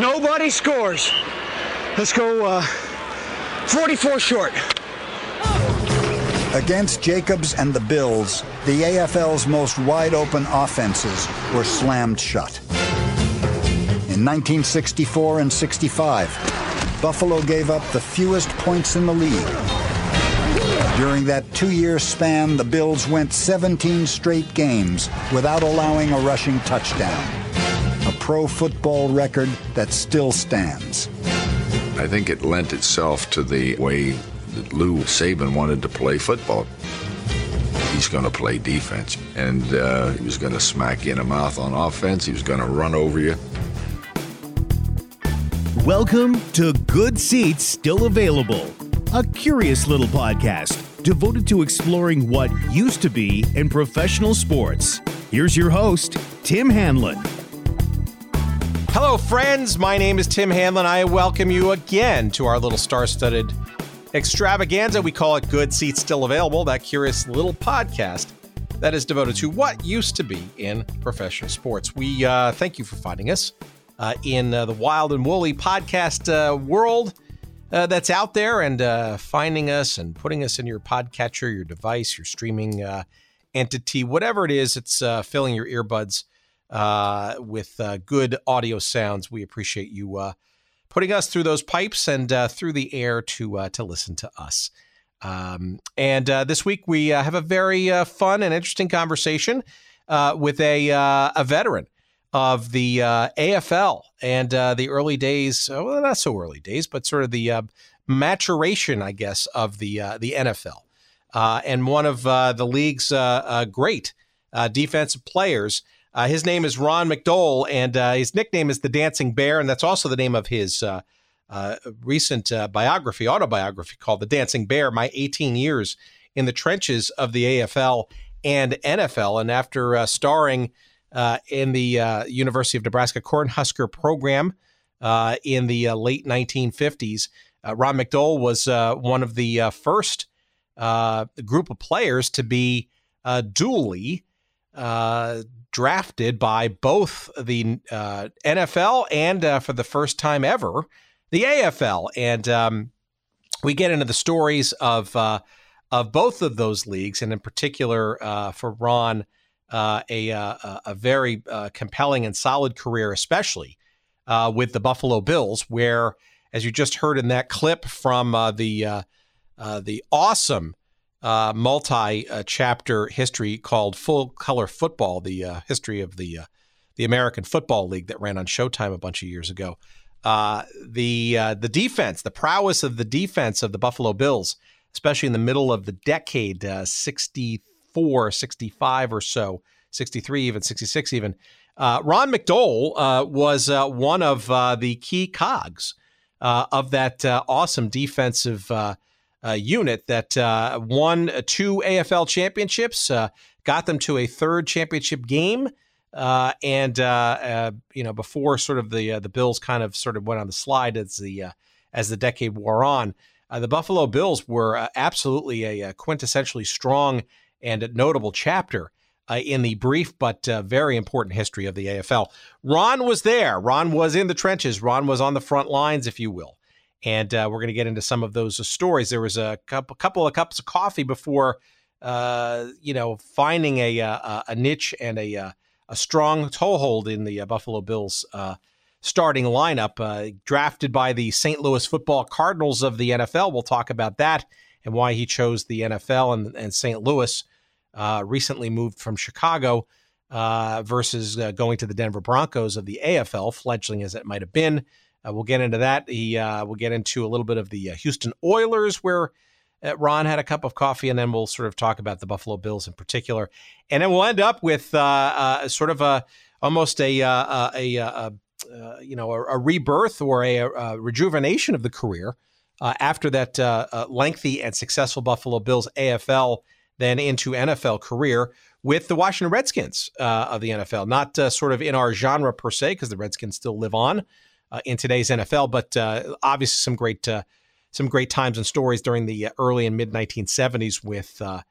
Nobody scores. Let's go uh, 44 short. Against Jacobs and the Bills, the AFL's most wide open offenses were slammed shut. In 1964 and 65, Buffalo gave up the fewest points in the league. During that two year span, the Bills went 17 straight games without allowing a rushing touchdown. A pro football record that still stands. I think it lent itself to the way that Lou Saban wanted to play football. He's going to play defense, and uh, he was going to smack you in the mouth on offense. He was going to run over you. Welcome to Good Seats Still Available, a curious little podcast devoted to exploring what used to be in professional sports. Here's your host, Tim Hanlon. Hello, friends. My name is Tim Hanlon. I welcome you again to our little star studded extravaganza. We call it Good Seats Still Available, that curious little podcast that is devoted to what used to be in professional sports. We uh, thank you for finding us uh, in uh, the wild and woolly podcast uh, world uh, that's out there and uh, finding us and putting us in your podcatcher, your device, your streaming entity, whatever it is, it's filling your earbuds with good audio sounds. We appreciate you uh, putting us through those pipes and uh, through the air to uh, to listen to us. Um, and uh, this week we uh, have a very uh, fun and interesting conversation uh, with a a veteran of the AFL and the early days. Well, not so early days, but sort of the maturation, I guess, of the the NFL. and one of the league's great defensive players. Uh, his name is Ron McDole, and uh, his nickname is the Dancing Bear, and that's also the name of his uh, uh recent uh, biography, autobiography called The Dancing Bear My 18 Years in the Trenches of the AFL and NFL. And after uh, starring in the University of Nebraska Cornhusker program in the late 1950s, Ron McDole was one of the first group of players to be dually. Uh, drafted by both the uh, NFL and uh, for the first time ever, the AFL. And um, we get into the stories of uh, of both of those leagues, and in particular uh, for Ron, uh, a, uh, a very compelling and solid career, especially with the Buffalo Bills, where, as you just heard in that clip from the the awesome uh, multi-chapter history called Full Color Football, the uh, history of the uh, the American Football League that ran on Showtime a bunch of years ago. Uh, the uh, the defense, the prowess of the defense of the Buffalo Bills, especially in the middle of the decade, uh, 64, 65 or so, 63 even, 66 even. Ron McDole was one of the key cogs of that awesome defensive uh, unit that uh, won uh, two AFL championships, uh, got them to a third championship game, uh, and uh, you know before sort of the the Bills kind of sort of went on the slide as the as the decade wore on. the Buffalo Bills were absolutely a, a, quintessentially strong and notable chapter in the brief but very important history of the AFL. Ron was there. Ron was in the trenches. Ron was on the front lines, if you will and uh, we're going to get into some of those stories. There was a couple, couple of cups of coffee before, uh, you know, finding a, a, a niche and a uh, a strong toehold in the uh, Buffalo Bills uh, starting lineup, uh, drafted by the St. Louis Football Cardinals of the NFL. We'll talk about that and why he chose the NFL and, and St. Louis. recently moved from Chicago. versus going to the Denver Broncos of the AFL, fledgling as it might have been. Uh, we'll get into that. He uh, we'll get into a little bit of the uh, Houston Oilers, where uh, Ron had a cup of coffee, and then we'll sort of talk about the Buffalo Bills in particular, and then we'll end up with uh, uh, sort of a almost a a, a, a you know a, a, rebirth or a, rejuvenation of the career after that lengthy and successful Buffalo Bills AFL then into NFL career with the Washington Redskins of the NFL. Not sort of in our genre per se, because the Redskins still live on uh, in today's NFL. But uh, obviously, some great uh, some great times and stories during the early and mid 1970s with. Uh,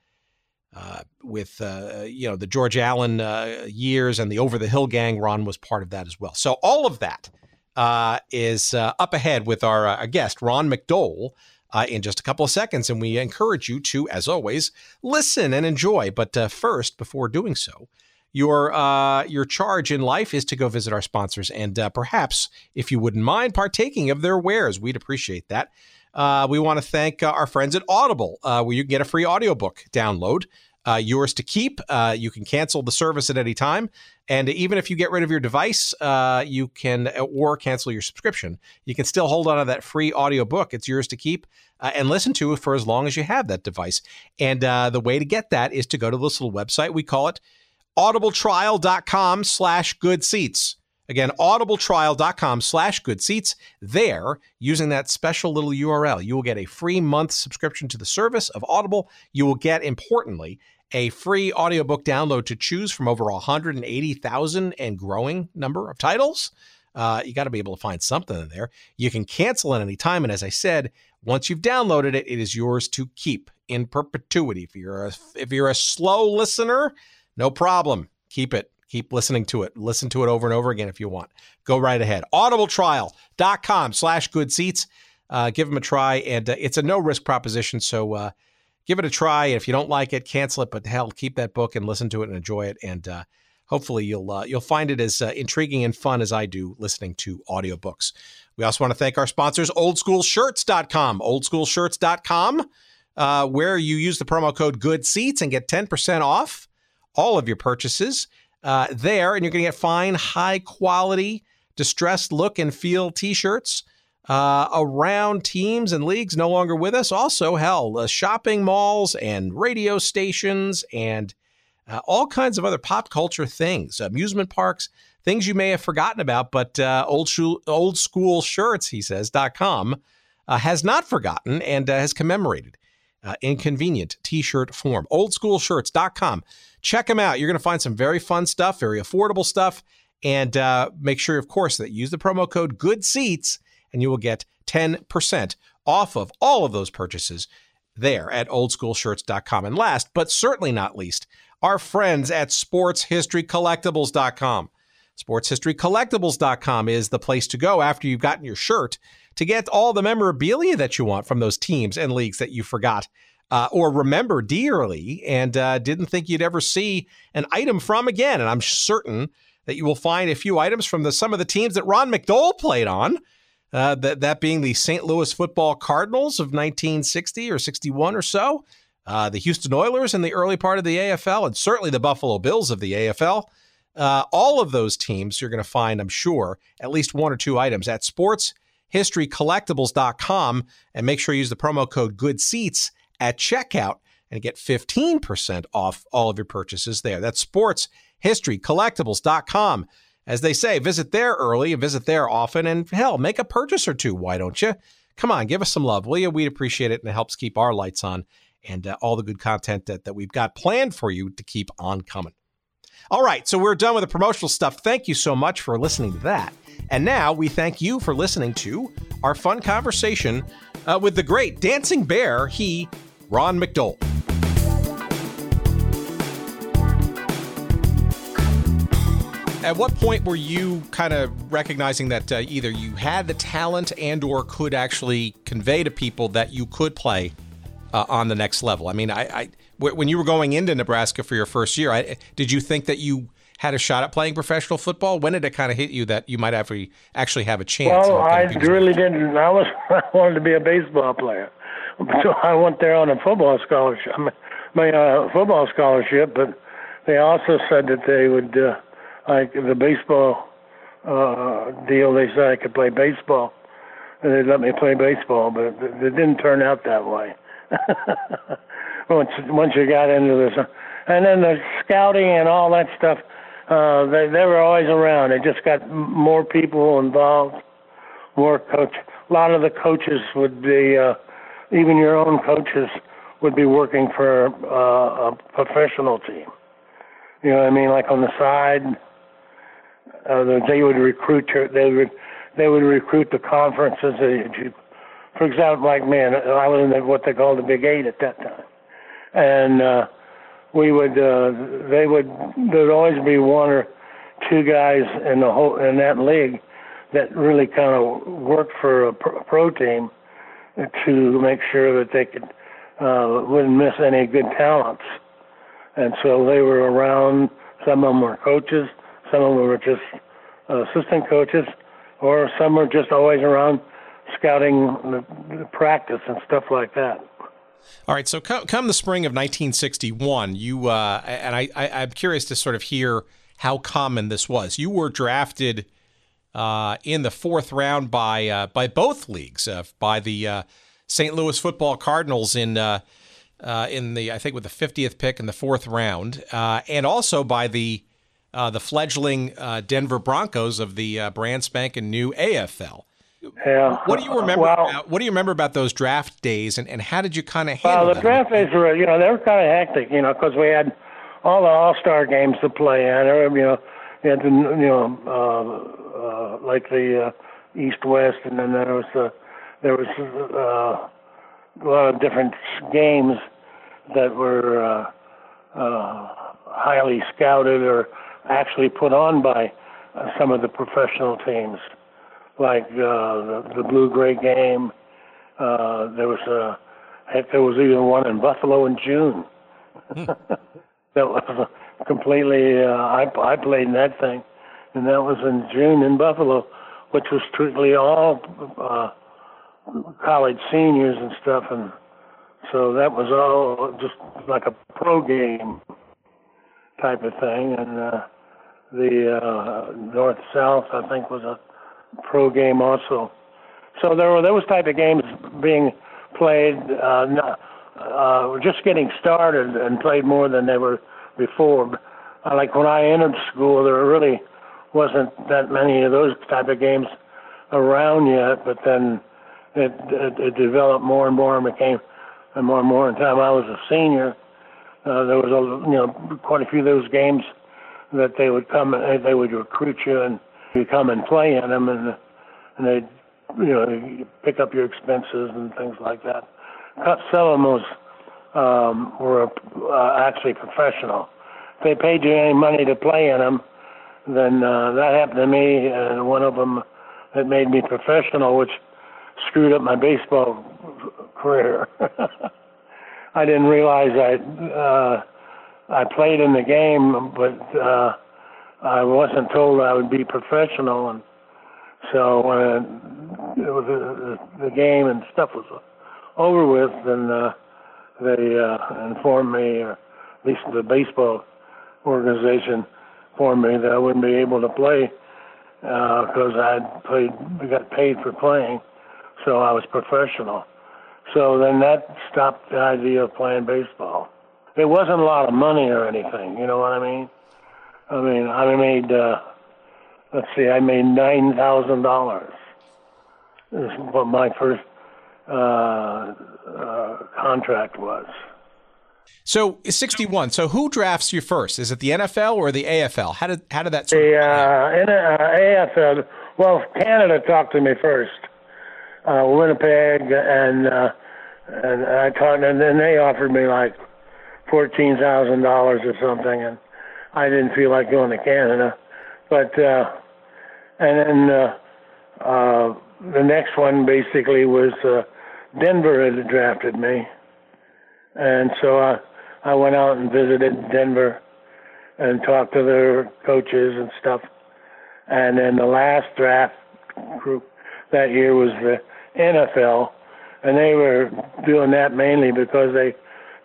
with uh, you know the George Allen uh, years and the Over the Hill Gang, Ron was part of that as well. So all of that uh, is uh, up ahead with our, uh, guest, Ron McDole. Uh, in just a couple of seconds, and we encourage you to, as always, listen and enjoy. But uh, first, before doing so, your uh, your charge in life is to go visit our sponsors and uh, perhaps, if you wouldn't mind, partaking of their wares. We'd appreciate that. Uh, we want to thank uh, our friends at Audible, uh, where you can get a free audiobook download. Uh, yours to keep. Uh, you can cancel the service at any time. And even if you get rid of your device, uh, you can, or cancel your subscription, you can still hold on to that free audiobook. It's yours to keep and listen to for as long as you have that device. And the way to get that is to go to this little website. We call it audibletrial.com slash good seats. Again, audibletrial.com slash good seats. There, using that special little URL, you will get a free month subscription to the service of Audible. You will get, importantly, a free audiobook download to choose from over 180,000 and growing number of titles. Uh, you got to be able to find something in there. You can cancel at any time. And as I said, once you've downloaded it, it is yours to keep in perpetuity. If you're a, if you're a slow listener, no problem. Keep it. Keep listening to it. Listen to it over and over again if you want. Go right ahead. Audibletrial.com slash good seats. Uh, give them a try. And uh, it's a no risk proposition. So uh, give it a try. And if you don't like it, cancel it. But hell, keep that book and listen to it and enjoy it. And uh, hopefully you'll uh, you'll find it as uh, intriguing and fun as I do listening to audiobooks. We also want to thank our sponsors, oldschoolshirts.com. Oldschoolshirts.com, where you use the promo code good seats and get 10% off all of your purchases uh, there, and you're going to get fine, high quality, distressed look and feel t shirts. Uh, around teams and leagues no longer with us. Also, hell, uh, shopping malls and radio stations and uh, all kinds of other pop culture things, amusement parks, things you may have forgotten about, but uh, old, old school shirts, he says, dot .com uh, has not forgotten and uh, has commemorated in convenient t-shirt form. Oldschoolshirts.com. Check them out. You're going to find some very fun stuff, very affordable stuff, and uh, make sure, of course, that you use the promo code Good Seats, and you will get 10% off of all of those purchases there at oldschoolshirts.com. And last, but certainly not least, our friends at sportshistorycollectibles.com. Sportshistorycollectibles.com is the place to go after you've gotten your shirt to get all the memorabilia that you want from those teams and leagues that you forgot uh, or remember dearly and uh, didn't think you'd ever see an item from again. And I'm certain that you will find a few items from the, some of the teams that Ron McDole played on. Uh, that that being the St. Louis Football Cardinals of 1960 or 61 or so, uh, the Houston Oilers in the early part of the AFL, and certainly the Buffalo Bills of the AFL. Uh, all of those teams you're going to find, I'm sure, at least one or two items at sportshistorycollectibles.com. And make sure you use the promo code Good Seats at checkout and get 15% off all of your purchases there. That's sportshistorycollectibles.com. As they say, visit there early and visit there often, and hell, make a purchase or two. Why don't you? Come on, give us some love, will you? We'd appreciate it, and it helps keep our lights on and uh, all the good content that, that we've got planned for you to keep on coming. All right, so we're done with the promotional stuff. Thank you so much for listening to that. And now we thank you for listening to our fun conversation uh, with the great Dancing Bear, he, Ron McDole. At what point were you kind of recognizing that uh, either you had the talent and or could actually convey to people that you could play uh, on the next level? I mean, I, I when you were going into Nebraska for your first year, I, did you think that you had a shot at playing professional football? When did it kind of hit you that you might have actually have a chance? Well, I really didn't. I was I wanted to be a baseball player, so I went there on a football scholarship, my uh, football scholarship. But they also said that they would uh, like the baseball uh, deal. They said I could play baseball, and they'd let me play baseball, but it, it didn't turn out that way. once once you got into this, and then the scouting and all that stuff uh, they they were always around. It just got more people involved, more coach. A lot of the coaches would be, uh, even your own coaches would be working for uh, a professional team. You know what I mean? Like on the side, uh, they would recruit your, they would they would recruit the conferences. You, for example, like man, I was in the, what they called the Big Eight at that time, and uh, we would uh, they would there'd always be one or two guys in the whole in that league that really kind of worked for a pro team to make sure that they could uh, wouldn't miss any good talents. And so they were around. Some of them were coaches. Some of them were just assistant coaches, or some were just always around scouting the, the practice and stuff like that. All right. So come, come the spring of 1961, you uh, and I, I, I'm curious to sort of hear how common this was. You were drafted uh, in the fourth round by uh, by both leagues, uh, by the uh, St. Louis Football Cardinals in uh, uh, in the I think with the 50th pick in the fourth round, and also by the the fledgling Denver Broncos of the brand spanking new AFL. Yeah. What do you remember? Well, about, what do you remember about those draft days, and, and how did you kind of handle well, the them? draft days were, you know, they were kind of hectic, you know, because we had all the All Star games to play in, or you know, you had the, you know, uh, uh, like the uh, East West, and then there was the there was uh, a lot of different games that were uh, uh, highly scouted or actually put on by uh, some of the professional teams like uh, the, the blue gray game. Uh, there was a heck, there was even one in Buffalo in June. that was completely. Uh, I I played in that thing, and that was in June in Buffalo, which was strictly all uh, college seniors and stuff, and so that was all just like a pro game type of thing, and uh, the uh, north south I think was a pro game also. So there were those type of games being played, uh, not, uh, just getting started and played more than they were before. Uh, like when I entered school, there were really wasn't that many of those type of games around yet. But then it, it, it developed more and more and became and more and more. In time I was a senior, uh, there was a you know quite a few of those games that they would come and they would recruit you and you come and play in them, and and they, you know, pick up your expenses and things like that. Was, um, were uh, actually professional. If they paid you any money to play in them, then uh, that happened to me, and one of them that made me professional, which screwed up my baseball career. I didn't realize I uh, I played in the game, but uh, I wasn't told I would be professional, and so when it, was uh, the game and stuff was over with, then uh, they uh, informed me, or at least the baseball organization informed me that I wouldn't be able to play because uh, I'd played, got paid for playing, so I was professional. So then that stopped the idea of playing baseball. It wasn't a lot of money or anything, you know what I mean? I mean, I made, uh, let's see, I made nine thousand dollars. Is what my first uh, uh, contract was. So sixty-one. So who drafts you first? Is it the NFL or the AFL? How did how did that? Sort the of uh, in, uh, AFL. Well, Canada talked to me first. Uh, Winnipeg and uh, and I talked, and then they offered me like fourteen thousand dollars or something, and I didn't feel like going to Canada. But uh, and then uh, uh, the next one basically was uh, Denver had drafted me, and so I I went out and visited Denver and talked to their coaches and stuff. And then the last draft group that year was the NFL, and they were doing that mainly because they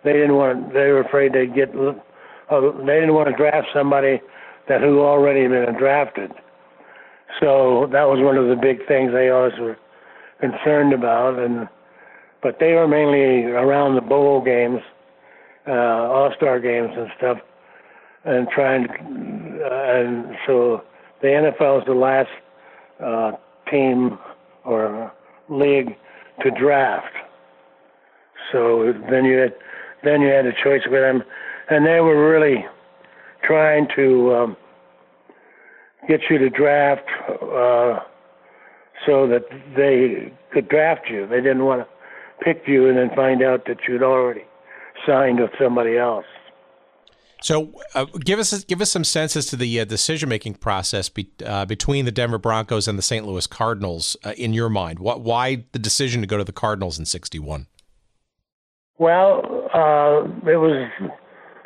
they didn't want they were afraid they'd get uh, they didn't want to draft somebody that who already been drafted. So that was one of the big things they always were concerned about, and but they were mainly around the bowl games, uh, All Star games and stuff, and trying to, uh, and so the NFL is the last uh, team or league to draft. So then you had then you had a choice with them and they were really trying to um, get you to draft uh, so that they could draft you. They didn't want to pick you and then find out that you'd already signed with somebody else. So, uh, give us give us some sense as to the uh, decision making process be, uh, between the Denver Broncos and the St. Louis Cardinals uh, in your mind. What why the decision to go to the Cardinals in '61? Well, uh, it was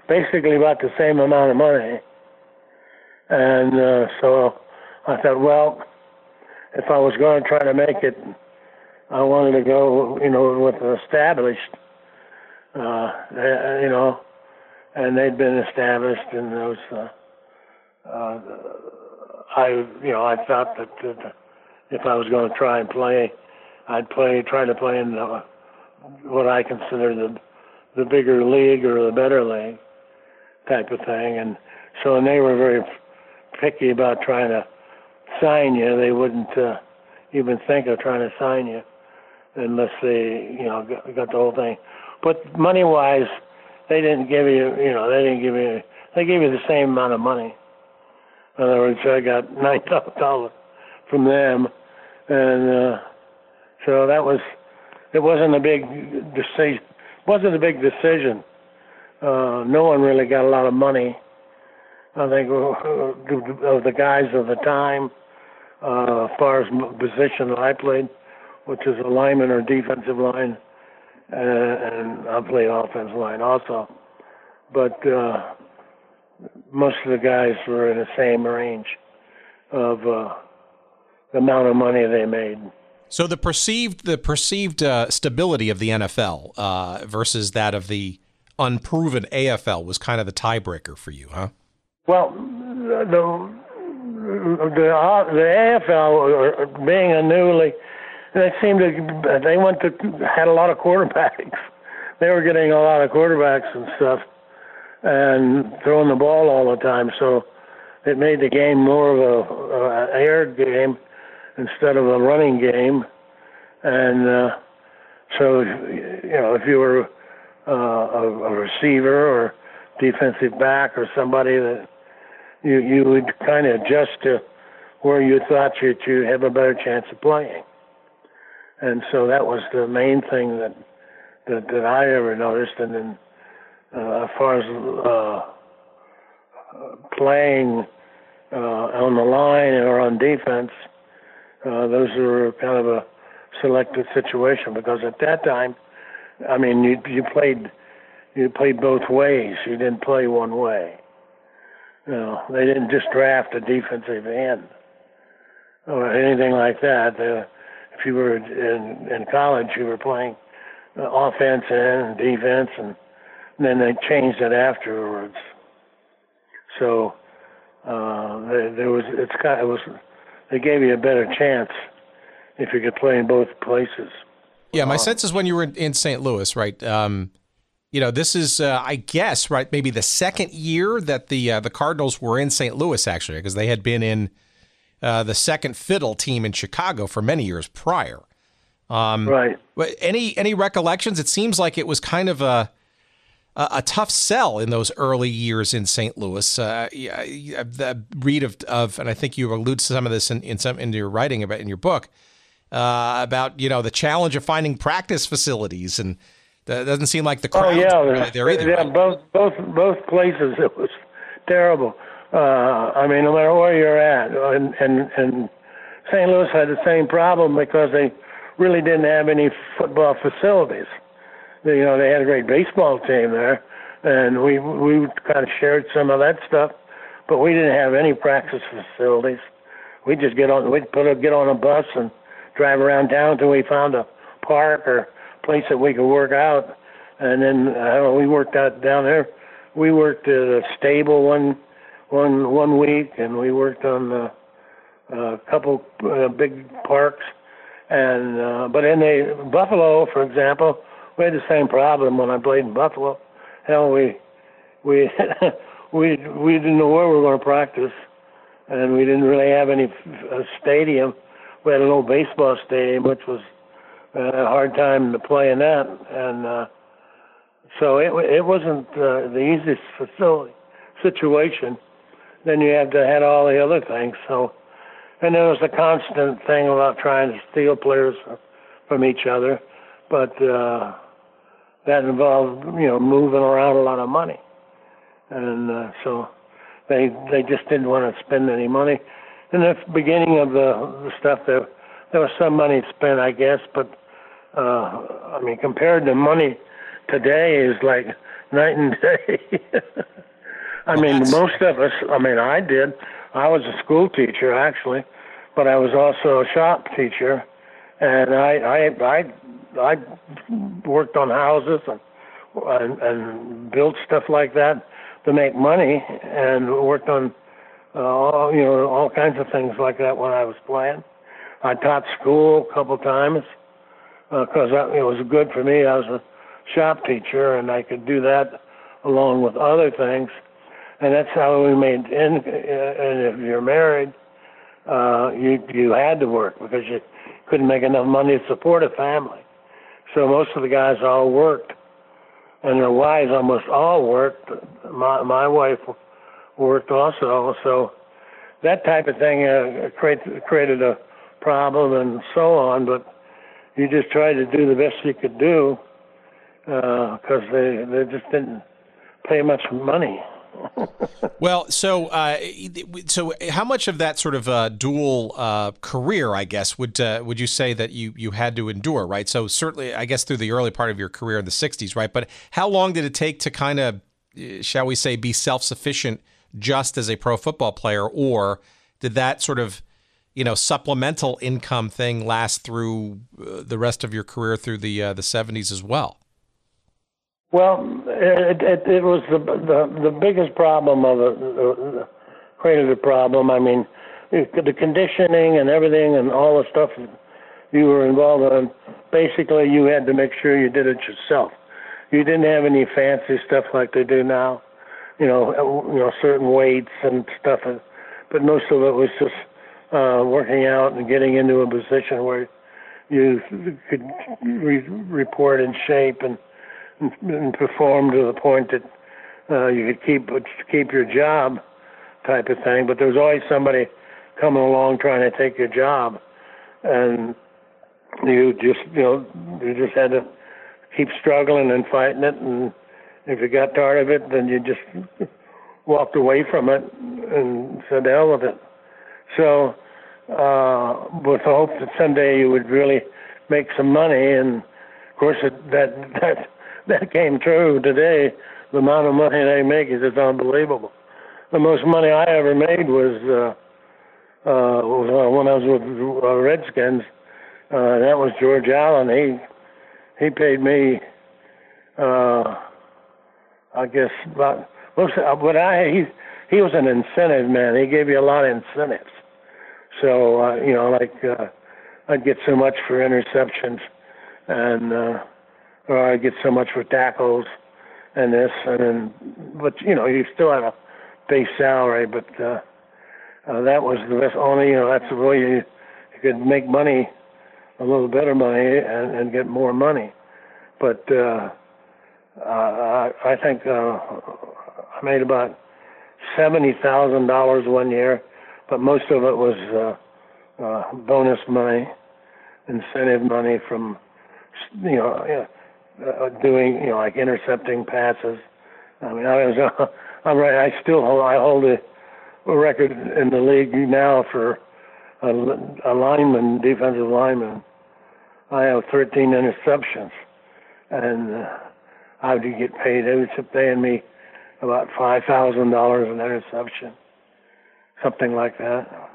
basically about the same amount of money, and uh, so I thought, well, if I was going to try to make it, I wanted to go, you know, with established, uh, you know and they'd been established, and those. Uh, uh, I, you know, I thought that, that if I was going to try and play, I'd play, try to play in the, what I consider the the bigger league or the better league type of thing, and so and they were very picky about trying to sign you. They wouldn't uh, even think of trying to sign you unless they, you know, got, got the whole thing. But money wise, they didn't give you, you know, they didn't give you, they gave you the same amount of money. In other words, I got nine thousand dollars from them, and uh, so that was, it wasn't a big decision. wasn't a big decision. Uh, no one really got a lot of money. I think uh, of the guys of the time, uh, as far as position that I played, which is a lineman or defensive line uh, and I played offense line also. But uh, most of the guys were in the same range of uh, the amount of money they made. So the perceived the perceived uh, stability of the NFL uh, versus that of the unproven AFL was kind of the tiebreaker for you, huh? Well, the the, uh, the AFL uh, being a newly they seemed to they went to had a lot of quarterbacks. They were getting a lot of quarterbacks and stuff, and throwing the ball all the time. So it made the game more of a, a air game instead of a running game. And uh, so you know, if you were uh, a, a receiver or defensive back or somebody that you you would kind of adjust to where you thought you you have a better chance of playing and so that was the main thing that that, that I ever noticed. And then, uh, as far as uh, playing uh, on the line or on defense, uh, those were kind of a selective situation because at that time, I mean, you you played you played both ways. You didn't play one way. You know, they didn't just draft a defensive end or anything like that. They, if you were in, in college, you were playing uh, offense and defense, and, and then they changed it afterwards. So uh, there, there was it's kind of, it was they gave you a better chance if you could play in both places. Yeah, my uh, sense is when you were in St. Louis, right? Um, you know, this is, uh, I guess, right, maybe the second year that the uh, the Cardinals were in St. Louis, actually, because they had been in uh, the second fiddle team in Chicago for many years prior. Um, right. Any any recollections? It seems like it was kind of a a, a tough sell in those early years in St. Louis. Uh, the read of, of, and I think you allude to some of this in, in some in your writing about in your book uh, about you know the challenge of finding practice facilities and. That doesn't seem like the crowd oh, yeah, really there either. Yeah, right? both both both places it was terrible. Uh, I mean, no matter where you're at, and and and St. Louis had the same problem because they really didn't have any football facilities. They, you know, they had a great baseball team there, and we we kind of shared some of that stuff, but we didn't have any practice facilities. We just get on, we'd put a, get on a bus and drive around town until we found a park or place that we could work out, and then uh, we worked out down there. We worked at a stable one one one week, and we worked on uh, a couple uh, big parks. And uh, but in the Buffalo, for example, we had the same problem when I played in Buffalo. Hell, we we we we didn't know where we were going to practice, and we didn't really have any a stadium. We had a little baseball stadium, which was uh, a hard time to play in that, and uh, so it it wasn't uh, the easiest facility situation then you have to had all the other things. So, and there was a constant thing about trying to steal players from each other, but uh, that involved you know moving around a lot of money, and uh, so they they just didn't want to spend any money. In the beginning of the, the stuff, there there was some money spent, I guess, but uh, I mean, compared to money today, is like night and day. I Well, mean, that's- most of us. I mean, I did. I was a school teacher actually, but I was also a shop teacher, and I I I I worked on houses and and, and built stuff like that to make money, and worked on uh, all you know all kinds of things like that when I was playing. I taught school a couple times because it was good for me. I was a shop teacher, and I could do that along with other things, and that's how we made. In, and if you're married, uh, you you had to work because you couldn't make enough money to support a family. So most of the guys all worked, and their wives almost all worked. My my wife worked also, so that type of thing uh, created created a problem and so on. But you just tried to do the best you could do because they they just didn't pay much money. Well, so uh, so how much of that sort of uh, dual uh, career, I guess, would uh, would you say that you you had to endure, right? So certainly, I guess through the early part of your career in the '60s, right? But how long did it take to kind of, uh, shall we say, be self sufficient just as a pro football player, or did that sort of you know supplemental income thing last through uh, the rest of your career through the the '70s as well? Well, it, it, it was the, the the biggest problem of it, uh, created a problem. I mean, the conditioning and everything and all the stuff you were involved in. Basically, you had to make sure you did it yourself. You didn't have any fancy stuff like they do now. You know, uh, you know certain weights and stuff, uh, but most of it was just uh, working out and getting into a position where you could re- report in shape and and perform to the point that uh, you could keep keep your job, type of thing. But there was always somebody coming along trying to take your job, and you just you know you just had to keep struggling and fighting it. And if you got tired of it, then you just walked away from it and said, "The hell with it." So, uh, with the hope that someday you would really make some money, and of course it, that that that came true today. The amount of money they make is just unbelievable. The most money I ever made was uh, uh, uh, when I was with uh, Redskins. Uh, that was George Allen. He he paid me, uh, I guess about most. uh, But I he he was an incentive man. He gave you a lot of incentives. So uh, you know, like uh, I'd get so much for interceptions, and uh, or I get so much for tackles and this and then but you know you still had a base salary but uh, uh that was the best only you know that's the way you, you could make money a little better money and, and get more money. But uh uh I, I think uh I made about seventy thousand dollars one year but most of it was uh uh bonus money incentive money from you know yeah, uh, doing, you know, like intercepting passes. I mean, I was, uh, I'm right. I still hold, I hold a, a record in the league now for a, a lineman, defensive lineman. I have 13 interceptions, and uh, I would get paid. They was paying me about five thousand dollars an interception, something like that.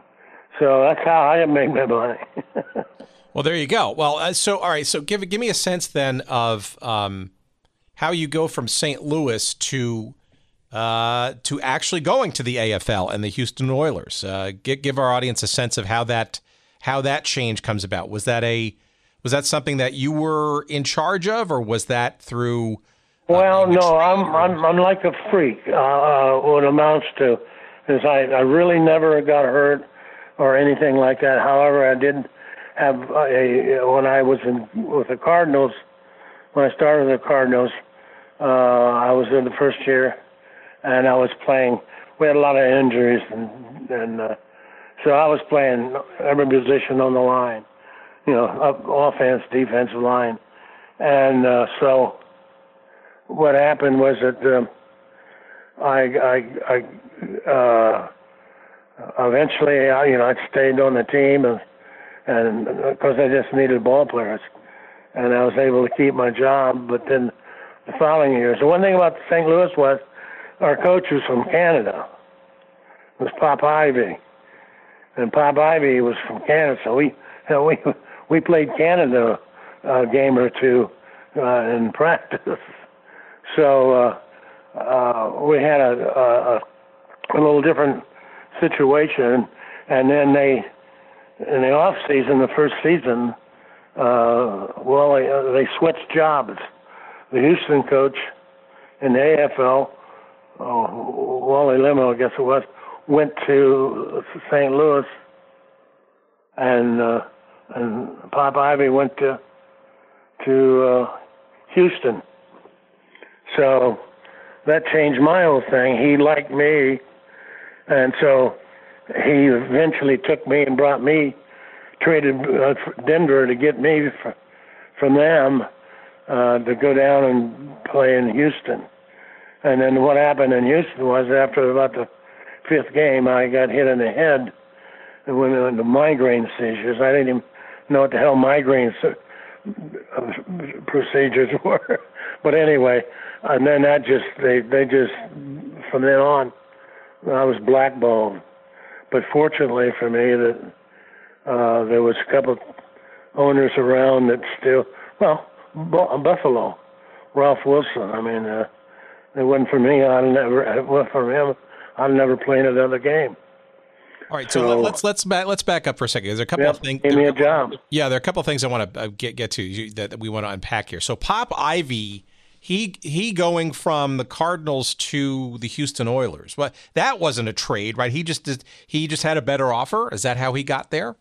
So that's how I make my money. Well, there you go. Well, uh, so all right, so give give me a sense then of um, how you go from St. Louis to uh, to actually going to the AFL and the Houston Oilers. Uh, give, give our audience a sense of how that how that change comes about. Was that a was that something that you were in charge of, or was that through? Well, no, I'm I'm I'm like a freak. Uh, uh, what amounts to is I I really never got hurt or anything like that. However, I did have a when I was in with the Cardinals. When I started the Cardinals, uh, I was in the first year, and I was playing. We had a lot of injuries, and and uh, so I was playing every position on the line. You know, up, offense, defensive line, and uh, so what happened was that um, I I I uh, eventually I you know I stayed on the team and and because I just needed ball players, and I was able to keep my job. But then the following years, the one thing about St. Louis was our coach was from Canada. It was Pop Ivy, and Pop Ivy was from Canada, so we you know, we we played Canada a game or two uh, in practice. So uh, uh, we had a, a a little different situation, and then they in the off season, the first season, uh, well, they, uh, they switched jobs. The Houston coach in the AFL, oh, Wally Lemm, I guess it was, went to St. Louis, and uh, and Pop Ivy went to to uh, Houston. So that changed my whole thing. He liked me, and so he eventually took me and brought me, traded uh, Denver to get me from them uh, to go down and play in Houston. And then what happened in Houston was after about the fifth game, I got hit in the head and went into migraine seizures. I didn't even know what the hell migraine uh, procedures were. but anyway, and then that just they they just from then on, I was blackballed. But fortunately for me, that uh, there was a couple owners around that still well Buffalo, Ralph Wilson. I mean, uh, it wasn't for me. I'd never. It wasn't for him. I'd never play another game. All right, so, so let's let's back let's back up for a second. There's a couple yep, of things. Give me a job. Yeah, there are a couple of things I want to uh, get get to that we want to unpack here. So Pop Ivy, he he going from the Cardinals to the Houston Oilers. But that wasn't a trade, right? He just did, he just had a better offer. Is that how he got there?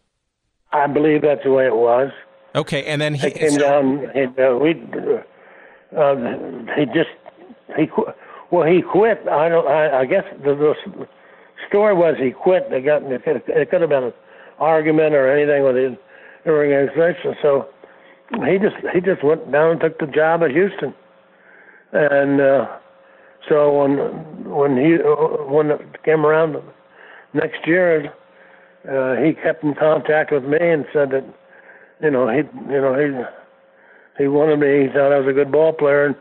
I believe that's the way it was. Okay, and then he I came so, down. And, uh, we uh, he just he well he quit. I don't. I, I guess the, the story was he quit. They got it could, it could have been an argument or anything with his organization. So he just he just went down and took the job at Houston, and uh, so when when he when it came around next year, uh, he kept in contact with me and said that you know he you know he he wanted me. He thought I was a good ball player and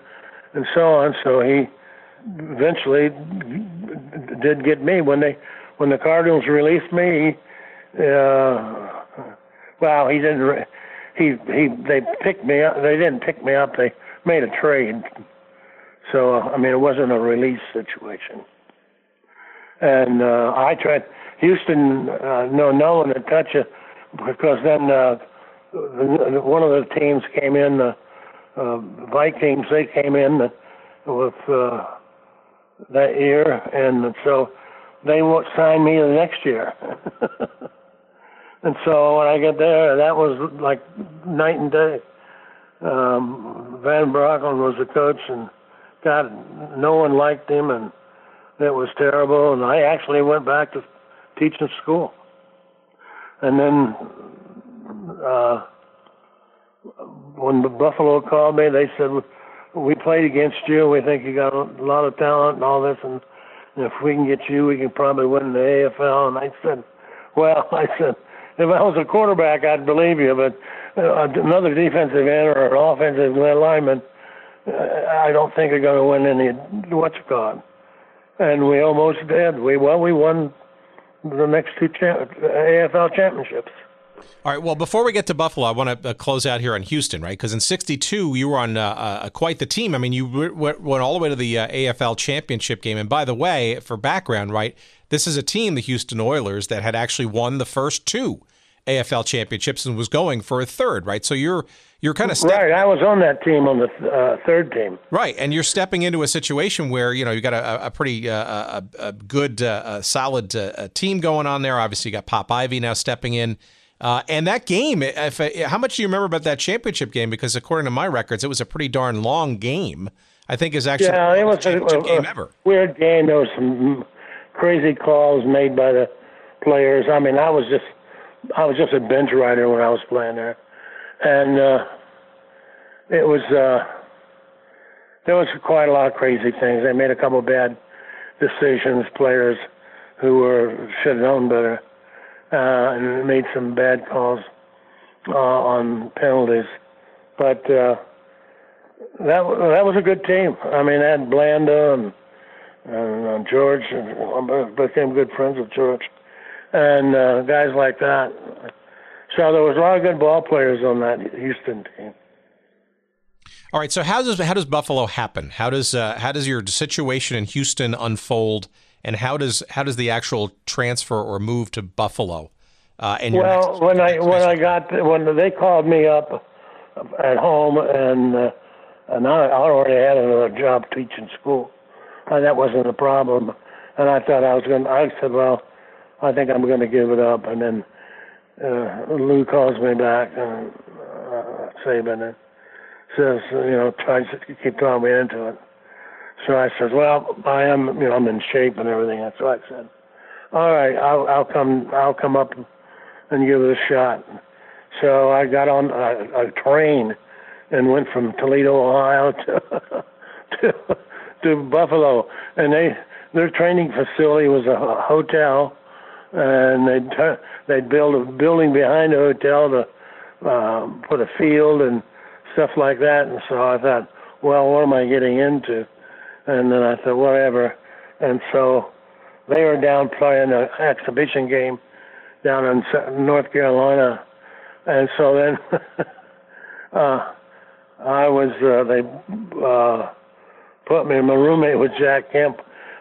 and so on. So he eventually did get me when they when the Cardinals released me. Uh, well, he didn't. Re- he he they picked me up. They didn't pick me up. They made a trade. So I mean, it wasn't a release situation. And uh, I tried. Houston, uh, no, no one to touch it because then uh, one of the teams came in. The uh, Vikings, they came in with. Uh, that year, and so they won't sign me the next year. and so when I get there, that was like night and day. Um, Van Brocklin was the coach, and God, no one liked him, and it was terrible. And I actually went back to teaching school. And then uh, when the Buffalo called me, they said we played against you. We think you got a lot of talent and all this, and, if we can get you, we can probably win the AFL. And I said, well, I said, if I was a quarterback, I'd believe you, but uh, another defensive end or an offensive lineman, I don't think they're going to win any what's gone. And we almost did. We well, we won the next two cha- AFL championships. All right. Well, before we get to Buffalo, I want to uh, close out here on Houston, right? Because in '62, you were on uh, uh, quite the team. I mean, you went all the way to the uh, AFL championship game. And by the way, for background, right, this is a team, the Houston Oilers, that had actually won the first two AFL championships and was going for a third, right? So you're you're kind of step- right. I was on that team on the uh, third team, right? And you're stepping into a situation where you know you got a, a pretty uh, a, a, good, uh, solid uh, team going on there. Obviously, you got Pop Ivy now stepping in. Uh, and that game, if, how much do you remember about that championship game? Because according to my records, it was a pretty darn long game. I think is actually yeah, it was a, a, game ever. weird game. There was some crazy calls made by the players. I mean, I was just I was just a bench rider when I was playing there, and uh, it was uh, there was quite a lot of crazy things. They made a couple bad decisions, players who were should have known better, uh, and made some bad calls uh, on penalties. But uh, that that was a good team. I mean, I had Blanda and and uh, George, and I became good friends with George, and uh, guys like that. So there was a lot of good ball players on that Houston team. All right. So how does how does Buffalo happen? How does uh, how does your situation in Houston unfold, and how does how does the actual transfer or move to Buffalo? Uh, and well, next, when I when I got when they called me up at home and uh, and I, I already had another job teaching school, and that wasn't a problem. And I thought I was going. to I said, well, I think I'm going to give it up. And then uh, Lou calls me back and uh, Saban and says, you know, tries to keep throwing me into it. So I said, well, I am, you know, I'm in shape and everything. That's what I said, all right, I'll, I'll come, I'll come up and give it a shot. So I got on a, a train and went from Toledo, Ohio to to, to Buffalo, and they their training facility was a hotel, and they'd turn, they'd build a building behind the hotel to uh, put a field and stuff like that. And so I thought, well, what am I getting into? And then I thought, whatever. And so they were down playing an exhibition game down in North Carolina, and so then uh, I was uh, they uh, put me. My roommate was Jack Kemp.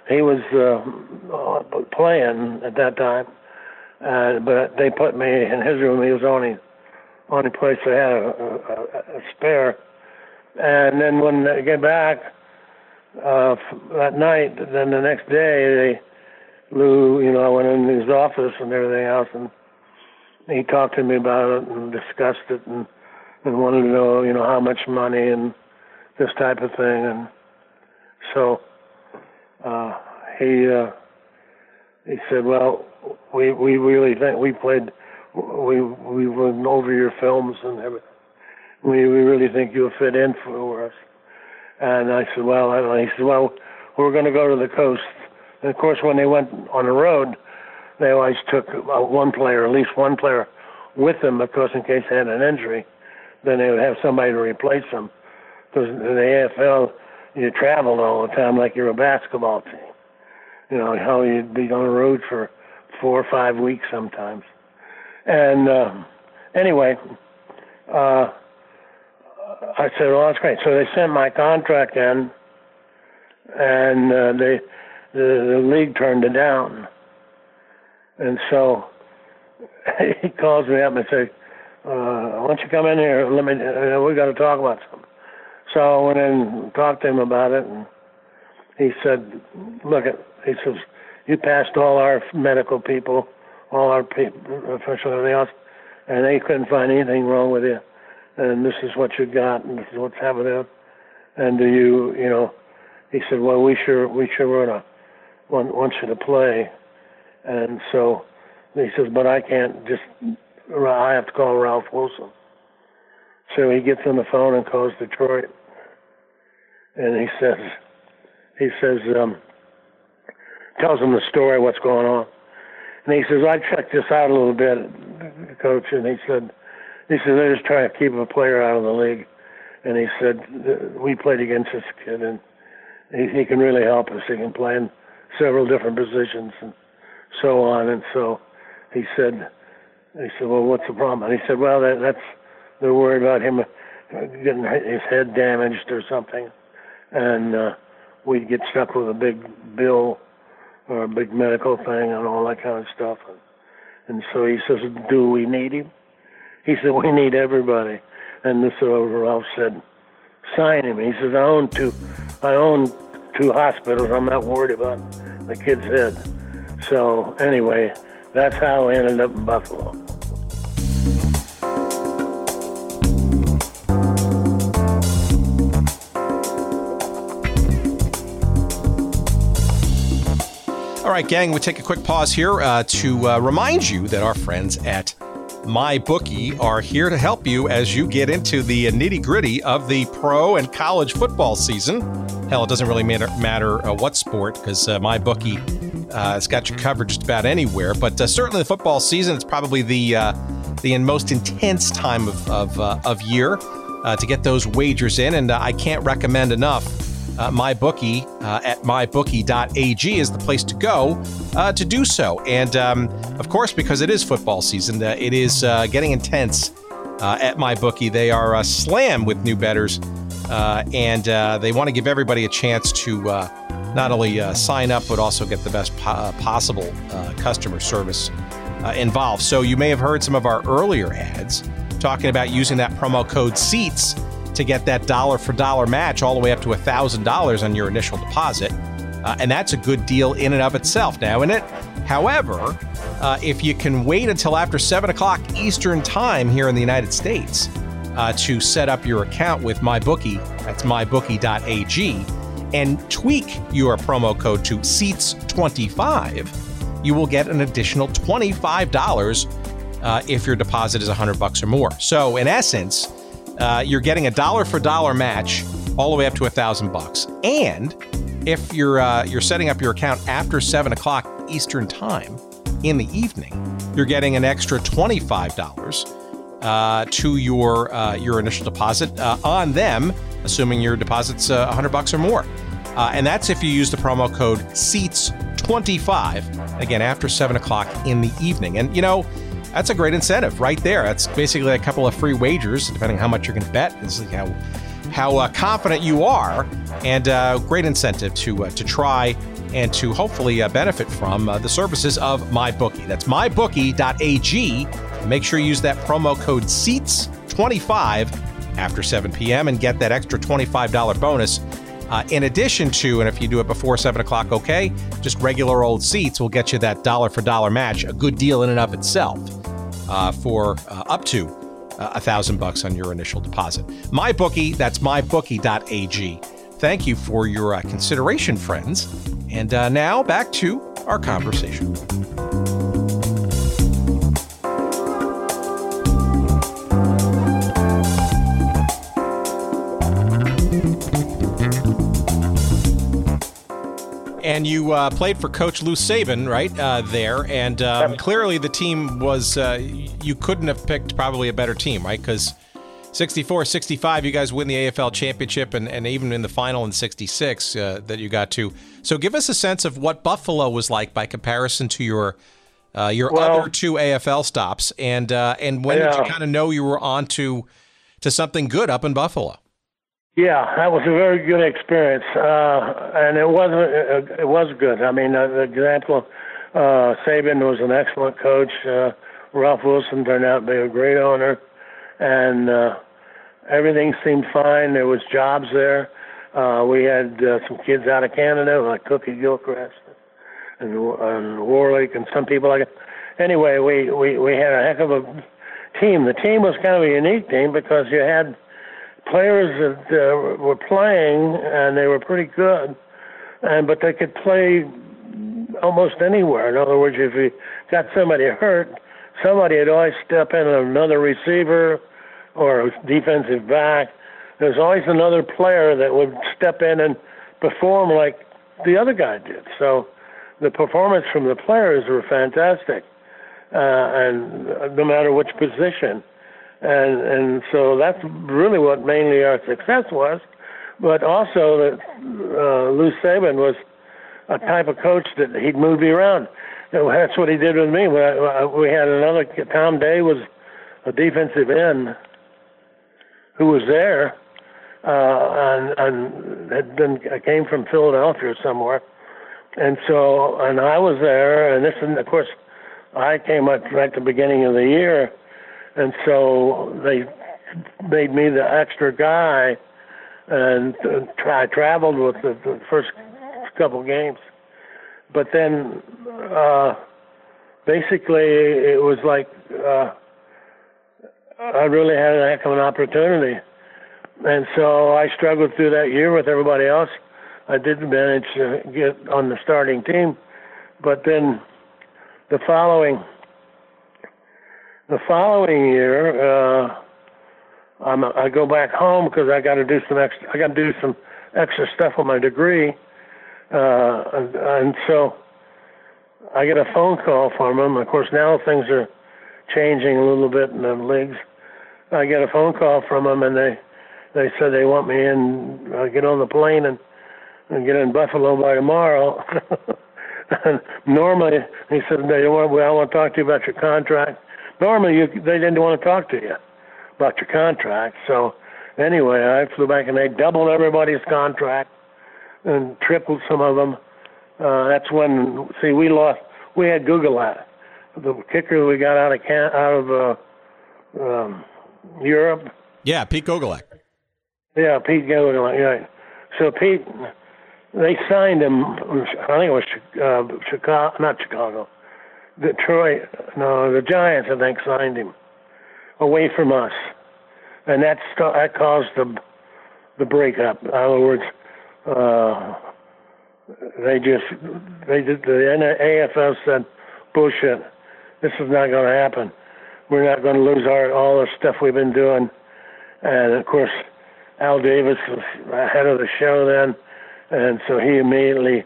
He was uh, playing at that time, uh, but they put me in his room. He was only only place they had a, a, a spare. And then when they get back uh, that night, then the next day, they, Lou, you know, I went in his office and everything else, and he talked to me about it and discussed it and and wanted to know, you know, how much money and this type of thing. And so uh, he uh, he said, well, we we really think we played we we went over your films and everything. We we really think you'll fit in for us. And I said, well, know. He said, well, we're going to go to the coast. And of course, when they went on the road, they always took uh, one player, at least one player, with them because in case they had an injury, then they would have somebody to replace them. Because in the AFL, you traveled all the time like you're a basketball team. You know how you'd be on the road for four or five weeks sometimes. And uh, anyway, uh, I said, "Well, that's great." So they sent my contract in, and uh, they the, the league turned it down. And so he calls me up and says, uh, "Why don't you come in here? Let me. Uh, we got to talk about something." So I went in and talked to him about it, and he said, "Look, at he says you passed all our medical people." all our people, officials, everything else, and they couldn't find anything wrong with you. And this is what you got, and this is what's happening. And do you, you know, he said, well, we sure, we sure want to want, want you to play. And so he says, but I can't just, I have to call Ralph Wilson. So he gets on the phone and calls Detroit, and he says, he says, um, tells him the story, what's going on. And he says, I checked this out a little bit, coach, and he said, he said they're just trying to keep a player out of the league. And he said we played against this kid, and he, he can really help us. He can play in several different positions and so on. And so he said, he said, well, what's the problem? And he said, well, that, that's they're worried about him getting his head damaged or something, and uh, we'd get stuck with a big bill or a big medical thing and all that kind of stuff. And, and so he says, "Do we need him?" He said, "We need everybody." And this Ralph said, "Sign him." He says, "I own two, I own two hospitals. I'm not worried about the kid's head." So anyway, that's how I ended up in Buffalo. Right, gang, we take a quick pause here uh, to uh, remind you that our friends at MyBookie are here to help you as you get into the nitty gritty of the pro and college football season. Hell, it doesn't really matter, matter uh, what sport because uh, MyBookie uh, has got you covered just about anywhere. But uh, certainly the football season, it's probably the the most intense time of, of, of year to get those wagers in. And I can't recommend enough uh, MyBookie uh, at mybookie.ag is the place to go uh, to do so. And um, of course, because it is football season, uh, it is uh, getting intense uh, at MyBookie. They are slammed with new bettors, and they want to give everybody a chance to not only sign up, but also get the best po- possible customer service involved. So you may have heard some of our earlier ads talking about using that promo code SEATS to get that dollar for dollar match all the way up to $1,000 on your initial deposit. Uh, and that's a good deal in and of itself now, isn't it? However, uh, if you can wait until after 7 o'clock Eastern Time here in the United States uh, to set up your account with MyBookie, that's mybookie.ag, and tweak your promo code to SEATS25, you will get an additional $25 uh, if your deposit is 100 bucks or more. So, in essence, uh, you're getting a dollar for dollar match all the way up to a thousand bucks. And if you're uh, you're setting up your account after seven o'clock Eastern time in the evening, you're getting an extra twenty five dollars uh, to your uh, your initial deposit uh, on them, assuming your deposit's uh, hundred bucks or more. Uh, and that's if you use the promo code Seats twenty five again after seven o'clock in the evening. And you know that's a great incentive right there. That's basically a couple of free wagers, depending on how much you're going to bet. Is how how uh, confident you are, and uh, great incentive to uh, to try and to hopefully uh, benefit from uh, the services of MyBookie. That's mybookie.ag. Make sure you use that promo code SEATS25 after 7 p.m. and get that extra $25 bonus. Uh, in addition to, and if you do it before 7 o'clock, okay, just regular old seats will get you that dollar for dollar match, a good deal in and of itself uh, for uh, up to uh, a thousand bucks on your initial deposit. My bookie, that's mybookie.ag. Thank you for your uh, consideration, friends. And uh, now back to our conversation. And you uh, played for Coach Lou Saban, right uh, there, and um, clearly the team was uh, you couldn't have picked probably a better team, right? Because 64, 65, you guys win the AFL championship, and, and even in the final in 66 uh, that you got to. So give us a sense of what Buffalo was like by comparison to your uh, your well, other two AFL stops, and uh, and when yeah. did you kind of know you were on to to something good up in Buffalo? Yeah, that was a very good experience, uh, and it wasn't. It, was good. I mean, uh, the example, uh, Saban was an excellent coach. Uh, Ralph Wilson turned out to be a great owner, and uh, everything seemed fine. There was jobs there. Uh, we had uh, some kids out of Canada, like Cookie Gilchrist and, and Warlick, and some people like. It. Anyway, we we we had a heck of a team. The team was kind of a unique team because you had players that uh, were playing and they were pretty good, and but they could play almost anywhere. In other words, if you got somebody hurt, somebody would always step in, another receiver or a defensive back. There's always another player that would step in and perform like the other guy did. So the performance from the players were fantastic, uh, and no matter which position and and so that's really what mainly our success was. But also that uh, Lou Saban was a type of coach that he'd move you around. That's what he did with me. We had another Tom Day was a defensive end who was there uh, and, and had been came from Philadelphia somewhere, and so and I was there. And this, and of course, I came up right at the beginning of the year and so they made me the extra guy, and I traveled with the, the first couple games, but then uh, basically it was like uh, I really had a heck of an opportunity, and so I struggled through that year with everybody else. I did manage to get on the starting team, but then the following the following year, uh, I'm, I go back home because I got to do some extra. I got to do some extra stuff with my degree, uh, and, and so I get a phone call from them. Of course, now things are changing a little bit in the leagues. I get a phone call from them, and they they said they want me in. Uh, get on the plane and, and get in Buffalo by tomorrow. and normally, he said want. Well, I want to talk to you about your contract. Normally, you, they didn't want to talk to you about your contract. So anyway, I flew back and they doubled everybody's contract and tripled some of them. Uh, that's when see we lost. We had Guggenheim, the kicker we got out of can out of uh, um, Europe. Yeah, Pete Gogolak. Yeah, Pete Gogolak. Yeah. So Pete, they signed him. I think it was uh, Chicago, not Chicago, Detroit. No, the Giants. I think signed him away from us, and that st- that caused the the breakup. In other words, uh, they just they did the AFL said bullshit. This is not going to happen. We're not going to lose our all the stuff we've been doing, and of course, Al Davis was ahead of the show then, and so he immediately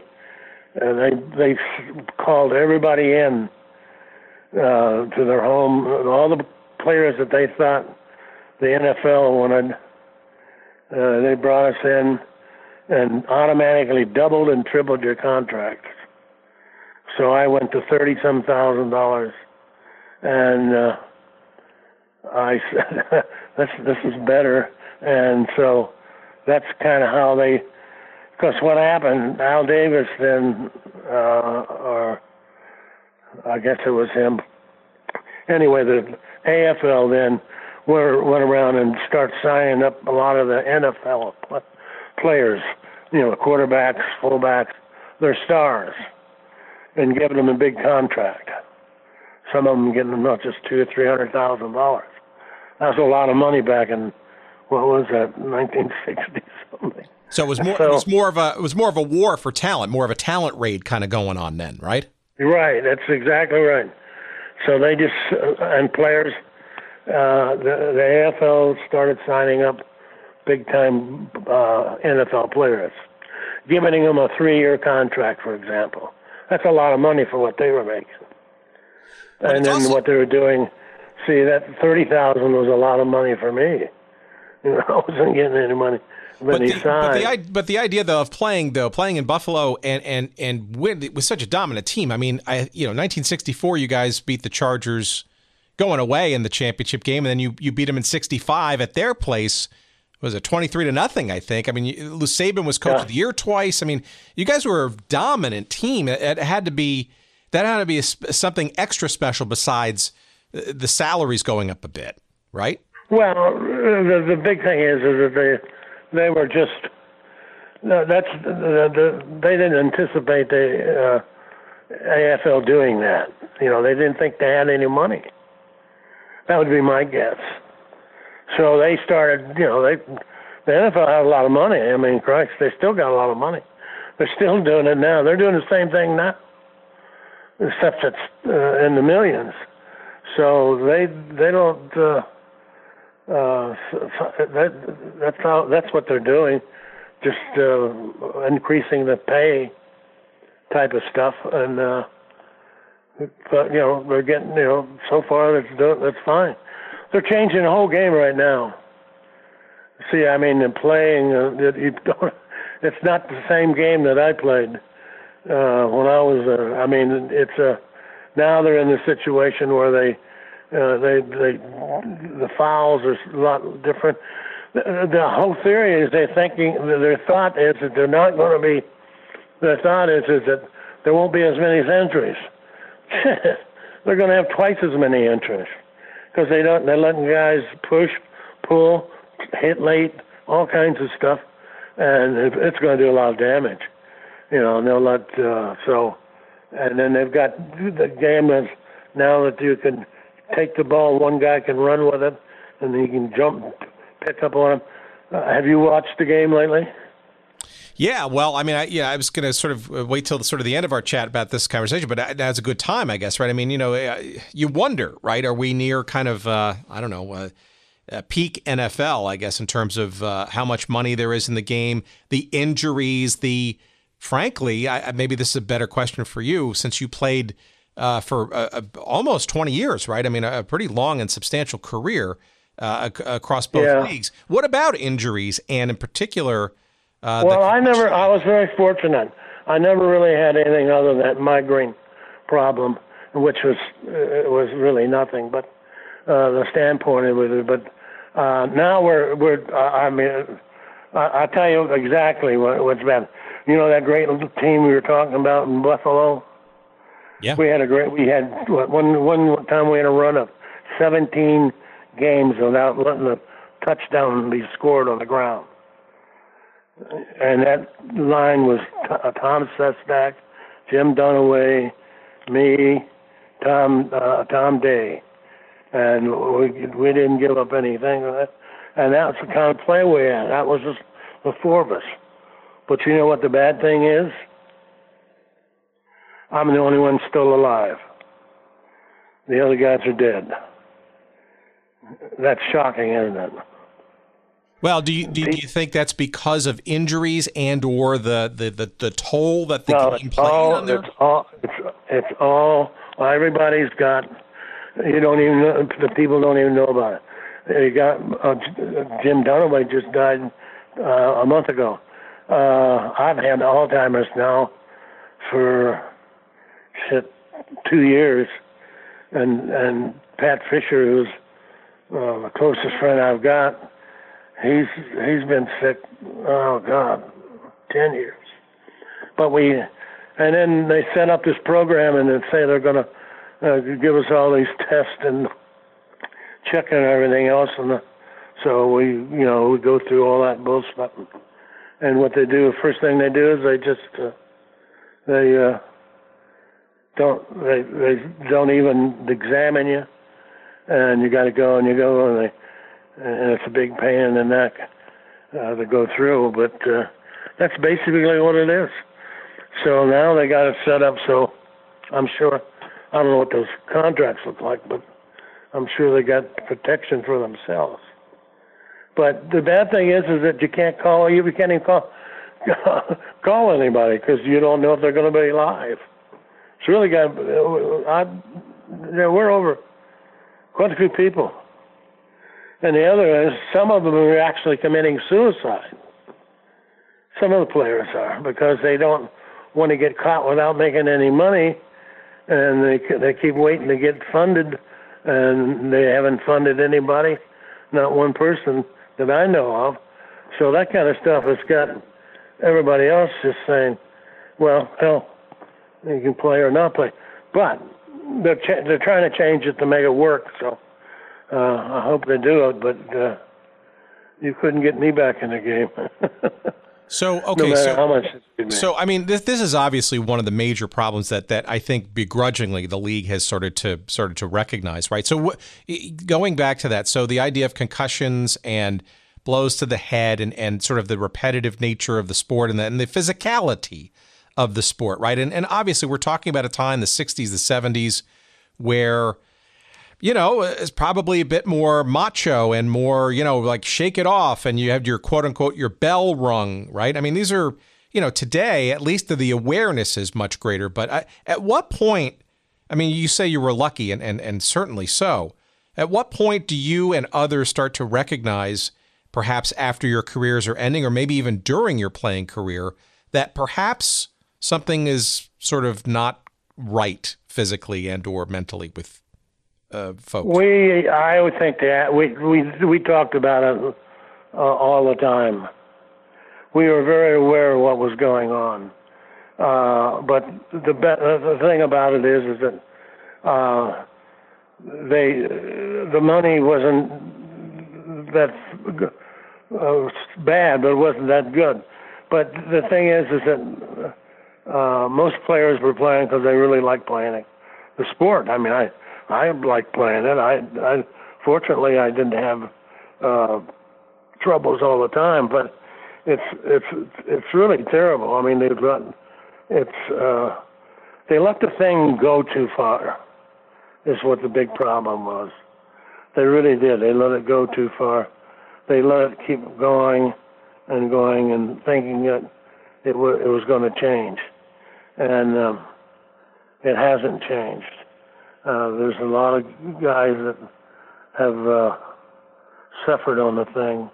uh, they they called everybody in uh, to their home, all the players that they thought the NFL wanted. Uh, they brought us in and automatically doubled and tripled your contract. So I went to thirty some thousand dollars, and uh, I said, "This this is better." And so that's kind of how they. Because what happened, Al Davis then, uh, or I guess it was him. Anyway, the AFL then went, went around and started signing up a lot of the NFL players, you know, quarterbacks, fullbacks, their stars, and giving them a big contract. Some of them getting them not just two or three hundred thousand dollars. That's a lot of money back in what was that, nineteen sixty something. So it was more. So, it was more of a. It was more of a war for talent, more of a talent raid kind of going on then, right? Right. That's exactly right. So they just uh, and players, uh, the, the AFL started signing up big time uh, NFL players, giving them a three year contract, for example. That's a lot of money for what they were making. But and then what they were doing, see that thirty thousand was a lot of money for me. You know, I wasn't getting any money. But the, but the, but the idea though of playing though playing in Buffalo and and and with, with such a dominant team. I mean, I you know 1964 you guys beat the Chargers going away in the championship game, and then you you beat them in '65 at their place. Was it 23 to nothing? I think. I mean, Lou Saban was coach yeah. of the year twice. I mean, you guys were a dominant team. It, it had to be that had to be a, something extra special besides the salaries going up a bit, right? Well, the the big thing is is that they they were just no, that's the, the, they didn't anticipate the uh, AFL doing that. You know, they didn't think they had any money. That would be my guess. So they started. You know, they the NFL had a lot of money. I mean, Christ, they still got a lot of money. They're still doing it now. They're doing the same thing now, except it's uh, in the millions. So they they don't. Uh, uh, that that's how that's what they're doing, just uh, increasing the pay type of stuff, and uh, but you know they're getting you know so far that's that's fine. They're changing the whole game right now. See, I mean, in playing, uh, you don't, it's not the same game that I played uh, when I was. Uh, I mean, it's a uh, now they're in the situation where they uh, they they the fouls are a lot different. The, the whole theory is they're thinking their thought is that they're not going to be. Their thought is is that there won't be as many entries. they're going to have twice as many entries because they don't. They're letting guys push, pull, hit late, all kinds of stuff, and it's going to do a lot of damage. You know, and they'll let uh, so, and then they've got the game is now that you can take the ball. One guy can run with it, and he can jump, pick up on him. Uh, have you watched the game lately? Yeah, well, I mean, I, yeah, I was going to sort of uh, wait till the, sort of the end of our chat about this conversation, but now's a good time, I guess, right? I mean, you know, uh, you wonder, right? Are we near kind of, uh, I don't know, uh, uh, peak NFL, I guess, in terms of uh, how much money there is in the game, the injuries, the frankly, I, maybe this is a better question for you since you played uh, for uh, uh, almost 20 years, right? I mean, a, pretty long and substantial career uh, across both yeah. leagues. What about injuries, and in particular? well, the- I never. I was very fortunate. I never really had anything other than that migraine problem, which was was really nothing but uh, the standpoint of it. But uh, now we're we're. Uh, I mean, I, I'll tell you exactly what, what's been. You know that great little team we were talking about in Buffalo. Yeah. We had a great. We had what, one one time we had a run of 17 games without letting a touchdown be scored on the ground. And that line was uh, Tom Sestak, Jim Dunaway, me, Tom uh, Tom Day and we we didn't give up anything. And that's the kind of play we had. That was just the four of us. But you know what the bad thing is? I'm the only one still alive. The other guys are dead. That's shocking, isn't it? Well, do you, do you, do you think that's because of injuries and or the, the, the, the toll that the no, game played all, on there? It's all, it's, it's all, everybody's got you don't even know, the people don't even know about it. You got uh, Jim Dunaway just died uh, a month ago. Uh, I've had Alzheimer's now for shit two years, and and Pat Fischer, who's uh, the closest friend I've got, he's he's been sick. Oh God, ten years. But we, and then they set up this program and they say they're going to uh, give us all these tests and checking everything else, and the, so we, you know, we go through all that bullshit. And what they do, first thing they do is they just uh, they uh, don't they they don't even examine you, and you got to go and you go and they and it's a big pain in the neck uh, to go through, but uh, that's basically what it is. So now they got it set up so I'm sure I don't know what those contracts look like, but I'm sure they got protection for themselves. But the bad thing is, is that you can't call you can't even call call anybody because you don't know if they're going to be alive. It's really got. Uh, uh, I, you know, we're over quite a few people, and the other is some of them are actually committing suicide. Some of the players are because they don't want to get caught without making any money and they they keep waiting to get funded, and they haven't funded anybody, not one person that I know of. So that kind of stuff has got everybody else just saying, "Well, hell, you can play or not play," but they're ch- they're trying to change it to make it work. So uh, I hope they do it, but uh, you couldn't get me back in the game. So okay, no so, so I mean, this this is obviously one of the major problems that that I think begrudgingly the league has started to started to recognize, right? So w- going back to that, so the idea of concussions and blows to the head and and sort of the repetitive nature of the sport and the, and the physicality of the sport, right? And and obviously we're talking about a time the '60s, the '70s, where you know, is probably a bit more macho and more, you know, like shake it off and you have your quote unquote your bell rung, right? I mean, these are, you know, today at least the awareness is much greater. But I, at what point, I mean, you say you were lucky and, and, and certainly so. At what point do you and others start to recognize, perhaps after your careers are ending or maybe even during your playing career, that perhaps something is sort of not right physically and or mentally with uh, folks? We, I would think that we we we talked about it uh, all the time. We were very aware of what was going on, uh, but the be- the thing about it is is that uh, they the money wasn't that uh, bad, but it wasn't that good. But the thing is, is that uh, most players were playing because they really liked playing it, the sport. I mean, I I like playing it. I, I fortunately I didn't have uh, troubles all the time, but it's it's it's really terrible. I mean, they've got it's uh, they let the thing go too far. Is what the big problem was. They really did. They let it go too far. They let it keep going and going and thinking that it, w- it was going to change, and um, it hasn't changed. Uh, there's a lot of guys that have uh, suffered on the thing,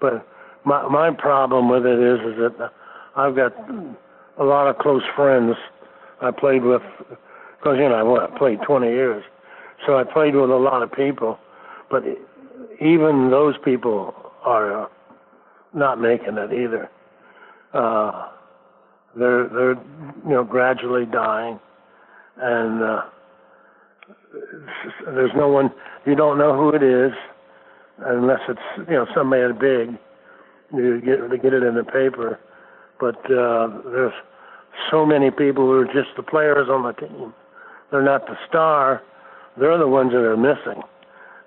but my my problem with it is is that I've got a lot of close friends I played with because you know I played 20 years, so I played with a lot of people, but even those people are uh, not making it either. Uh, they're they're you know gradually dying, and uh, there's no one you don't know who it is unless it's you know somebody big you get to get it in the paper. But uh, there's so many people who are just the players on the team. They're not the star. They're the ones that are missing.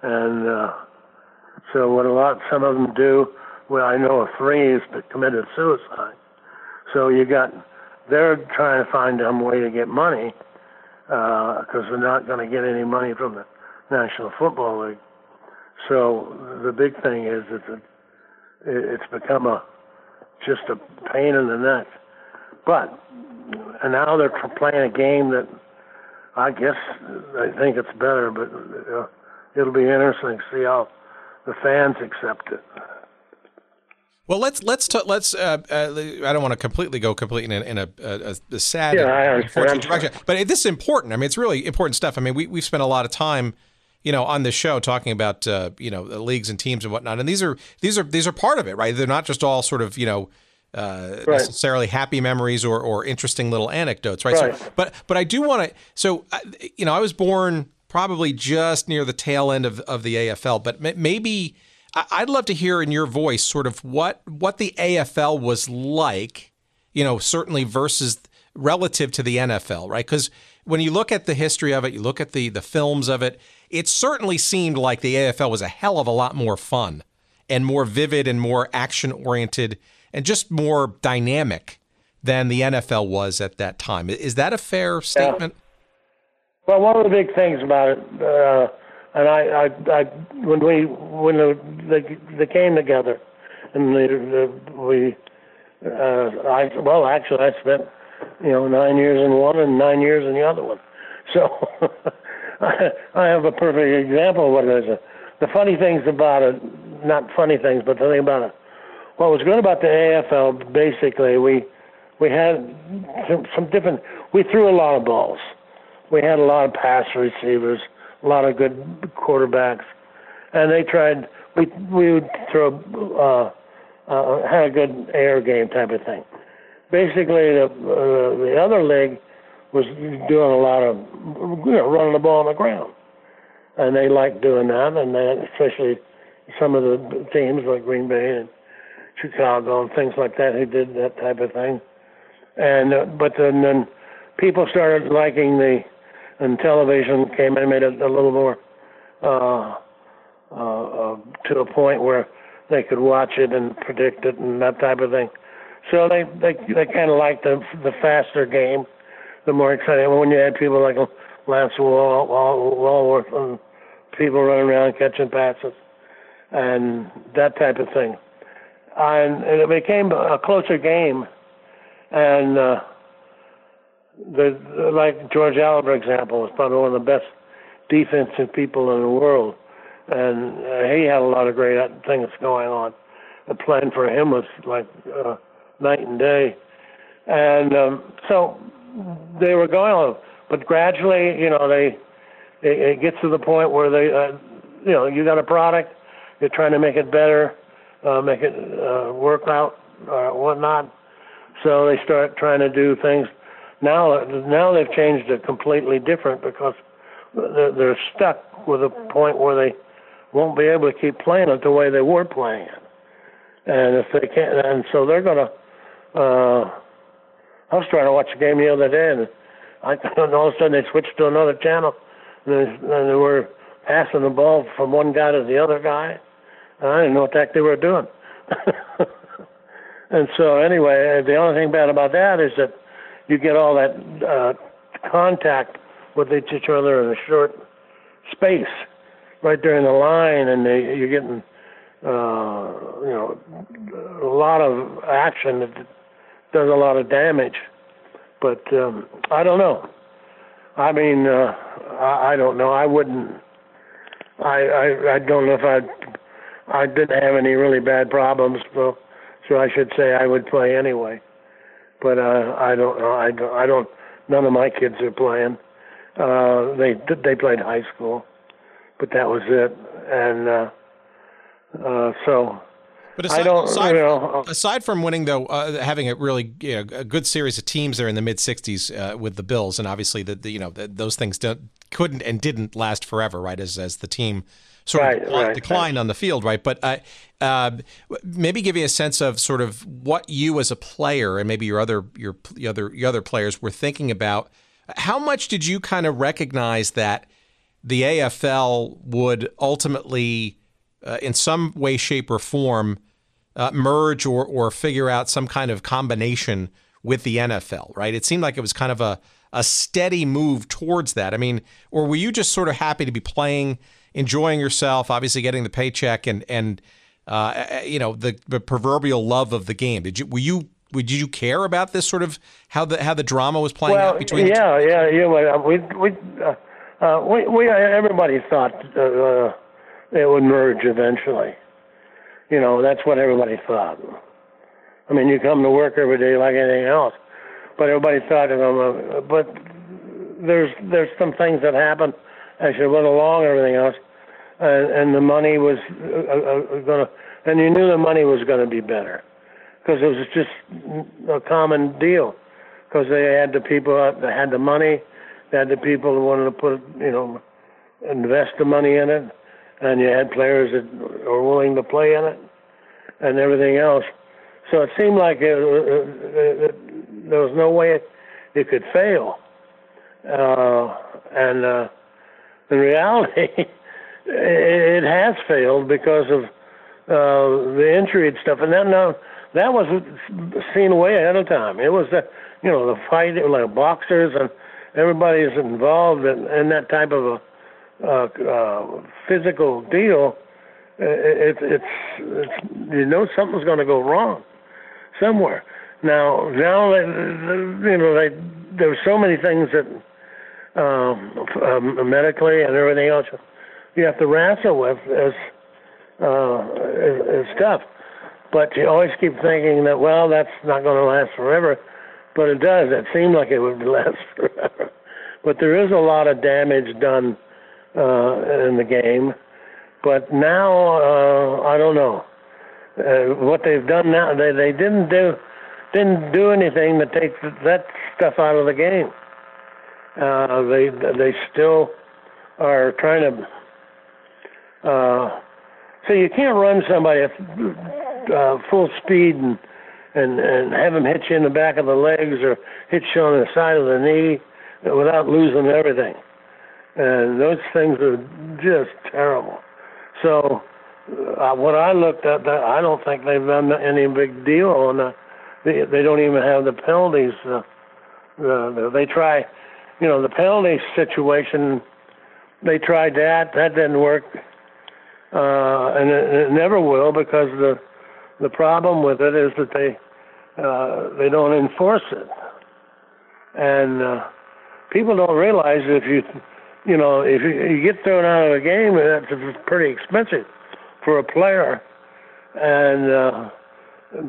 And uh, so what a lot some of them do. Well, I know of three that committed suicide. So you got they're trying to find some way to get money because uh, they're not going to get any money from the National Football League. So the big thing is that it's become a just a pain in the neck. But and now they're playing a game that I guess I think it's better, but uh, it'll be interesting to see how the fans accept it. Well, let's let's t- let's. Uh, uh, I don't want to completely go completely in, in a, a, a sad, yeah, unfortunate direction, but this is important. I mean, it's really important stuff. I mean, we we've spent a lot of time, you know, on this show talking about uh, you know leagues and teams and whatnot, and these are these are these are part of it, right? They're not just all sort of you know. Uh, right. necessarily happy memories or, or interesting little anecdotes, right? right. So, but but I do want to. So, you know, I was born probably just near the tail end of, of the AFL, but maybe I'd love to hear in your voice sort of what what the AFL was like, you know, certainly versus relative to the NFL, right? Because when you look at the history of it, you look at the the films of it, it certainly seemed like the AFL was a hell of a lot more fun and more vivid and more action oriented and just more dynamic than the NFL was at that time. Is that a fair statement? Yeah. Well, one of the big things about it. Uh, and I, I, I when we when the, they they came together, and the, the, we, uh, I well actually I spent you know nine years in one and nine years in the other one, so I, I have a perfect example of what it is. The funny things about it, not funny things, but the thing about it, what was good about the AFL, basically we we had some, some different. We threw a lot of balls. We had a lot of pass receivers a lot of good quarterbacks, and they tried. We we would throw uh, uh, had a good air game type of thing. Basically, the uh, the other league was doing a lot of you know running the ball on the ground, and they liked doing that, and then especially some of the teams like Green Bay and Chicago and things like that who did that type of thing. And uh, but then, then people started liking the and television came and made it a little more uh, uh, uh, to a point where they could watch it and predict it and that type of thing. So they they they kind of liked the the faster game, the more exciting. When you had people like Lance Wall, Wall, Alworth and people running around catching passes and that type of thing, and it became a closer game, and. Uh, the, like George Allen, for example, is probably one of the best defensive people in the world, and uh, he had a lot of great things going on. The plan for him was like uh, night and day, and um, so they were going on. But gradually, you know, they it, it gets to the point where they, uh, you know, you got a product, you're trying to make it better, uh, make it uh, work out or whatnot. So they start trying to do things now, now they've changed it completely different because they're stuck with a point where they won't be able to keep playing it the way they were playing it. And if they can't, and so they're gonna. Uh, I was trying to watch a game the other day, and I and all of a sudden they switched to another channel, and they, and they were passing the ball from one guy to the other guy, and I didn't know what the heck they were doing. And so anyway, the only thing bad about that is that you get all that uh, contact with each other in a short space, right during the line, and they, you're getting uh, you know a lot of action that does a lot of damage. But um, I don't know. I mean, uh, I, I don't know. I wouldn't. I, I I don't know if I I didn't have any really bad problems, so so I should say I would play anyway. But uh, I don't know. I don't. I don't. None of my kids are playing. Uh, they they played high school, but that was it. And uh, uh, so but aside, I don't, aside, you know, aside from winning, though, uh, having a really you know, a good series of teams there in the mid '60s uh, with the Bills, and obviously the you know the, those things couldn't and didn't last forever, right? As as the team sort right, of right, declined right. on the field, right? But uh, uh, maybe give you a sense of sort of what you as a player and maybe your other your, your other your other players were thinking about. How much did you kind of recognize that the AFL would ultimately, uh, in some way, shape, or form, uh, merge or or figure out some kind of combination with the NFL? Right? It seemed like it was kind of a a steady move towards that. I mean, or were you just sort of happy to be playing? Enjoying yourself, obviously getting the paycheck, and and uh, you know the, the proverbial love of the game. Did you were you did you care about this sort of how the how the drama was playing well, out between? Yeah, yeah, yeah. Well, we we uh, uh, we we everybody thought uh, uh, it would merge eventually. You know, that's what everybody thought. I mean, you come to work every day like anything else, but everybody thought, um, uh, but there's there's some things that happen as you went along and everything else and, and the money was uh, uh, going to, and you knew the money was going to be better because it was just a common deal because they had the people that had the money, they had the people who wanted to put, you know, invest the money in it, and you had players that were willing to play in it, and everything else. So it seemed like it, it, it, there was no way it, it could fail, uh, and uh, in reality. it has failed because of uh, the injury and stuff. And then now that was seen way ahead of time. It was the you know the fight like boxers and everybody's involved in, in that type of a uh, uh, physical deal. It, it, it's, it's you know something's going to go wrong somewhere. Now now you know they there's so many things that um, um, medically and everything else you have to wrestle with as uh, as, stuff. But you always keep thinking that well, that's not going to last forever, but it does. It seemed like it would last forever. But there is a lot of damage done uh, in the game. But now uh, I don't know uh, what they've done now. They they didn't do didn't do anything to take that stuff out of the game. Uh, they they still are trying to uh, so you can't run somebody at uh, full speed and, and and have them hit you in the back of the legs or hit you on the side of the knee without losing everything. And those things are just terrible. So uh, what I looked at, that I don't think they've done any big deal on the. They, they don't even have the penalties. Uh, uh, they try, you know, the penalty situation. They tried that. That didn't work uh, and it, it never will because the the problem with it is that they uh, they don't enforce it, and uh, people don't realize if you you know if you, you get thrown out of a game, that's pretty expensive for a player, and uh,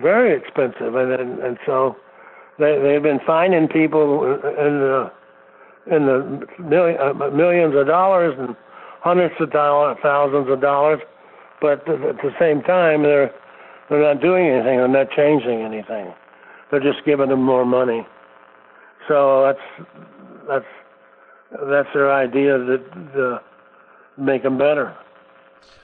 very expensive, and and, and so they they've been finding people in the in the million, uh, millions of dollars and hundreds of dollars, thousands of dollars, but at the same time, they're they're not doing anything. They're not changing anything. They're just giving them more money. So that's that's that's their idea that make them better.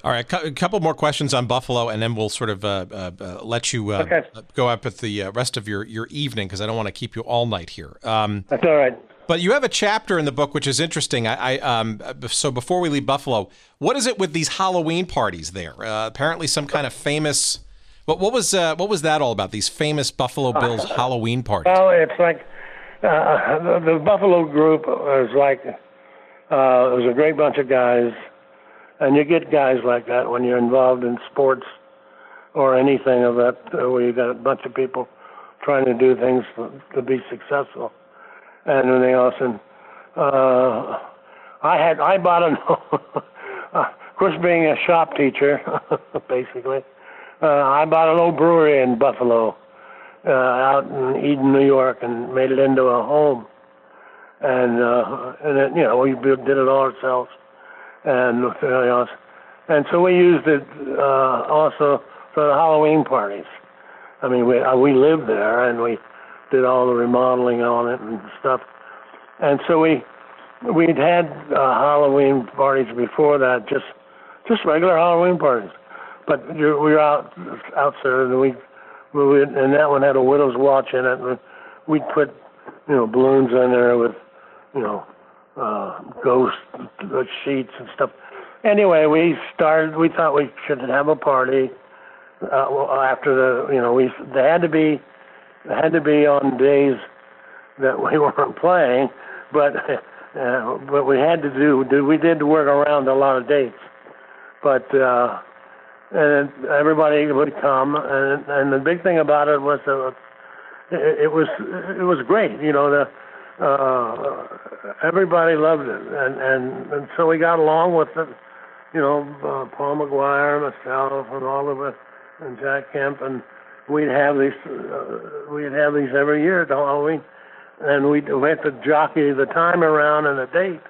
All right, a couple more questions on Buffalo, and then we'll sort of uh, uh, uh let you uh, okay. go up with the uh, rest of your, your evening because I don't want to keep you all night here. Um, That's all right. But you have a chapter in the book which is interesting. I, I um, so before we leave Buffalo, what is it with these Halloween parties there? Uh, apparently, some kind of famous But what was uh, what was that all about? These famous Buffalo Bills Halloween parties. Well, it's like uh, the, the Buffalo group was like uh, it was a great bunch of guys, and you get guys like that when you're involved in sports or anything of that, uh, where you got a bunch of people trying to do things to, to be successful, and everything else. And uh, I had I bought a, of course, being a shop teacher, basically, uh, I bought an old brewery in Buffalo uh, out in Eden, New York, and made it into a home. And uh, and it, you know we did it all ourselves, and everything else. And so we used it uh, also for the Halloween parties. I mean, we uh, we lived there, and we did all the remodeling on it and stuff. And so we we'd had uh, Halloween parties before that, just just regular Halloween parties. But we were out out there, and we we and that one had a widow's watch in it, and we'd put you know balloons in there with you know uh, ghost sheets and stuff. Anyway, we started. We thought we should have a party uh, after the you know we they had to be they had to be on days that we weren't playing, but uh, but we had to do, do we did work around a lot of dates, but. uh and everybody would come, and and the big thing about it was that it, it was it was great. You know, the uh, everybody loved it, and and and so we got along with it. You know, uh, Paul Maguire, myself, and all of us, and Jack Kemp, and we'd have these uh, we'd have these every year at Halloween, and we'd we had to jockey the time around and the date,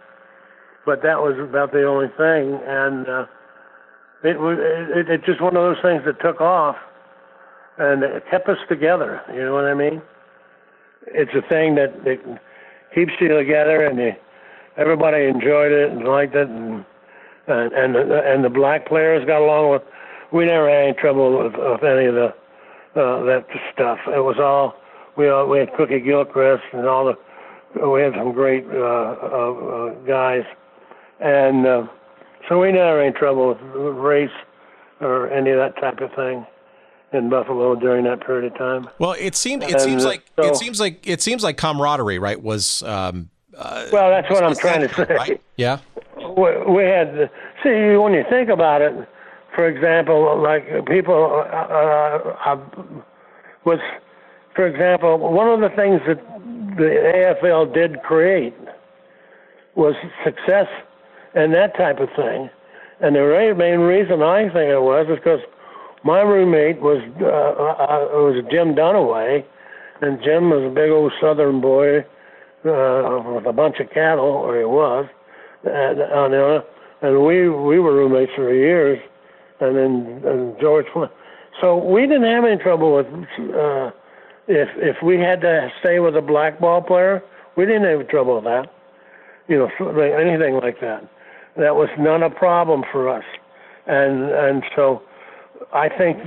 but that was about the only thing, and. uh it was it, it's just one of those things that took off, and it kept us together. You know what I mean? It's a thing that, that keeps you together, and you, everybody enjoyed it and liked it, and and and the, and the black players got along with. We never had any trouble with, with any of the uh, that stuff. It was all we all, we had Cookie Gilchrist and all the we had some great uh, uh, uh, guys, and. Uh, so we never had any trouble with race or any of that type of thing in Buffalo during that period of time. Well, it seemed it and seems like so, it seems like it seems like camaraderie, right? Was um, uh, well, that's what I'm trying to say. Right? Yeah, we, we had see when you think about it. For example, like people uh, uh, uh, was, for example, one of the things that the AFL did create was success and that type of thing. And the main reason I think it was is because my roommate was uh, uh, was Jim Dunaway, and Jim was a big old Southern boy uh, with a bunch of cattle, or he was, and, and, and we we were roommates for years, and then and George. So we didn't have any trouble with uh, if if we had to stay with a black ball player, we didn't have trouble with that. You know, anything like that that was not a problem for us. And and so I think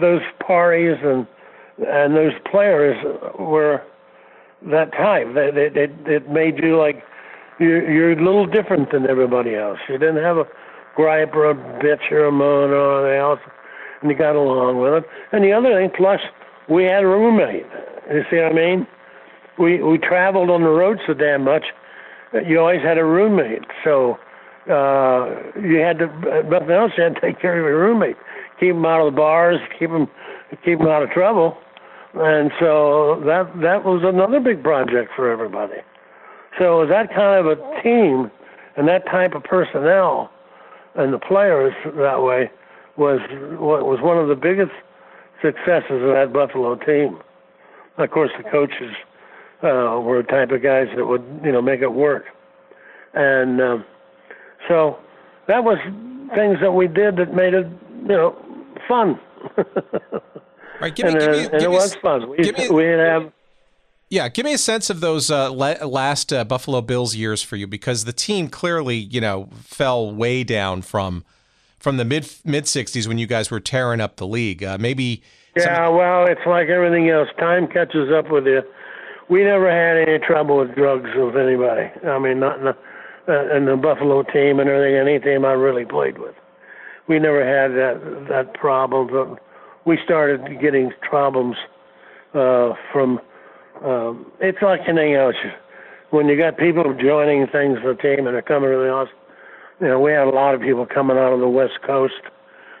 those parties and and those players were that type. They they they it made you like you're you're a little different than everybody else. You didn't have a gripe or a bitch or a moan or anything else, and you got along with it. And the other thing, plus we had a roommate. You see what I mean? We we traveled on the road so damn much. You always had a roommate, so uh, you had to, nothing else, you had to take care of your roommate, keep him out of the bars, keep him, keep him out of trouble. And so that that was another big project for everybody. So it was that kind of a team and that type of personnel and the players that way was what was one of the biggest successes of that Buffalo team. Of course, the coaches uh, were the type of guys that would you know make it work, and um, so that was things that we did that made it, you know, fun. right, give me, and, give me, and it was fun. We, me, we have. Yeah, give me a sense of those uh, le- last uh, Buffalo Bills years for you, because the team clearly, you know, fell way down from from the mid mid '60s when you guys were tearing up the league. Uh, maybe. Yeah, some... well, it's like everything else. Time catches up with you. We never had any trouble with drugs with anybody. I mean, not, not uh, and the Buffalo team and everything, any team I really played with. We never had that that problem. But we started getting problems uh, from. Um, it's like anything else. When you got people joining things for the team and they're coming really awesome. You know, we had a lot of people coming out of the West Coast,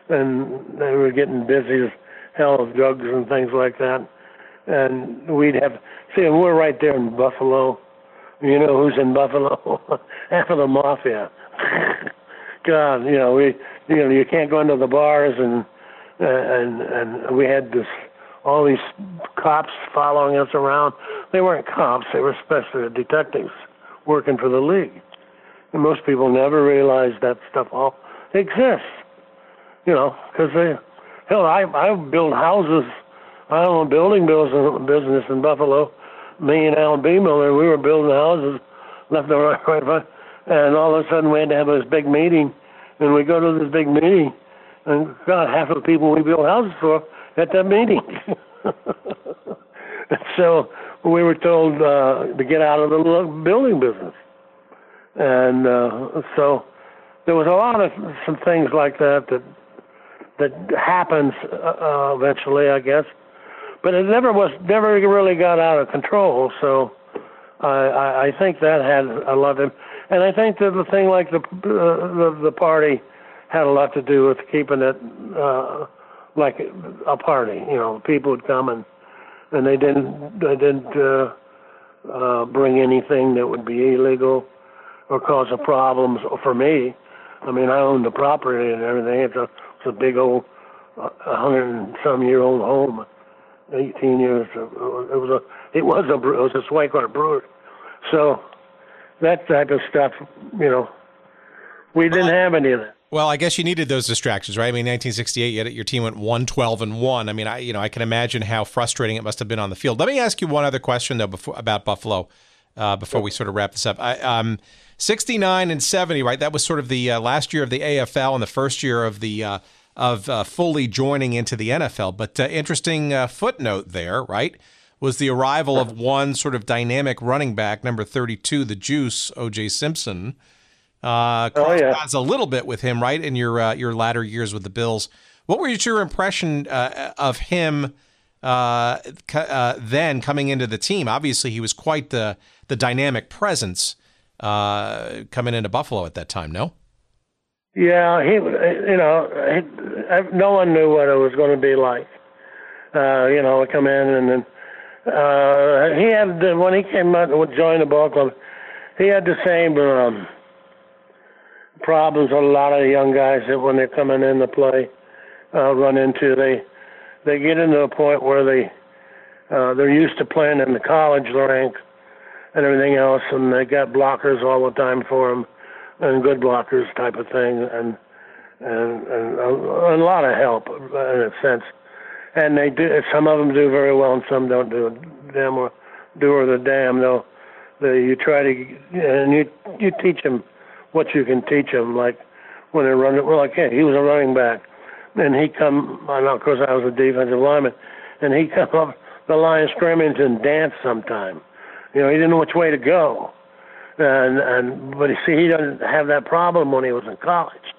and they were getting busy as hell with drugs and things like that. And we'd have see, we're right there in Buffalo. You know who's in Buffalo? Half of the mafia. God, you know we, you know, you can't go into the bars and and and we had this all these cops following us around. They weren't cops; they were special detectives working for the league. And most people never realize that stuff all exists. You know, because they, hell, I I build houses. I own a building business in Buffalo. Me and Alan B. Miller, we were building houses left and right, right, right. And all of a sudden, we had to have this big meeting. And we go to this big meeting, and God, half of the people we built houses for at that meeting. so we were told uh, to get out of the building business, and uh, so there was a lot of some things like that that that happens uh, eventually, I guess. But it never was never really got out of control. So I, I, I think that had a lot of, and I think that the thing like the uh, the, the party had a lot to do with keeping it uh, like a party. You know, people would come and and they didn't they didn't uh, uh, bring anything that would be illegal or cause a problems for me. I mean, I owned the property and everything. It's a it's a big old, a uh, hundred and some year old home. 18 years. It was a it was a it was a Swanquart brewery. So that type of stuff, you know, we didn't have any of that. Well, I guess you needed those distractions, right? I mean, 1968, your team went 112 and one. I mean, I you know I can imagine how frustrating it must have been on the field. Let me ask you one other question though before about Buffalo, uh, before we sort of wrap this up. I, um, 69 and 70, right? That was sort of the uh, last year of the AFL and the first year of the uh, of uh, fully joining into the NFL. But uh, interesting uh, footnote there, right? Was the arrival of one sort of dynamic running back, number 32, the Juice, O.J. Simpson. Uh, oh, yeah. a little bit with him, right, in your uh, your latter years with the Bills. What were your impression uh, of him uh, uh, then coming into the team? Obviously, he was quite the the dynamic presence uh, coming into Buffalo at that time. No. Yeah, he, you know, he, no one knew what it was going to be like. Uh, you know, come in and then uh, he had when he came out and joined the ball club, he had the same um, problems a lot of young guys that when they're coming in to play uh, run into. They they get into a point where they uh, they're used to playing in the college rank and everything else, and they got blockers all the time for them and good blockers type of thing, and and, and a, a lot of help in a sense. And they do. Some of them do very well, and some don't do damn or do or the damn. They'll, they you try to and you you teach them what you can teach them. Like when they're running, well, like hey, he was a running back, and he come. I know, of course, I was a defensive lineman, and he come up the line of scrimmage and dance sometime. You know, he didn't know which way to go and and but you see, he doesn't have that problem when he was in college,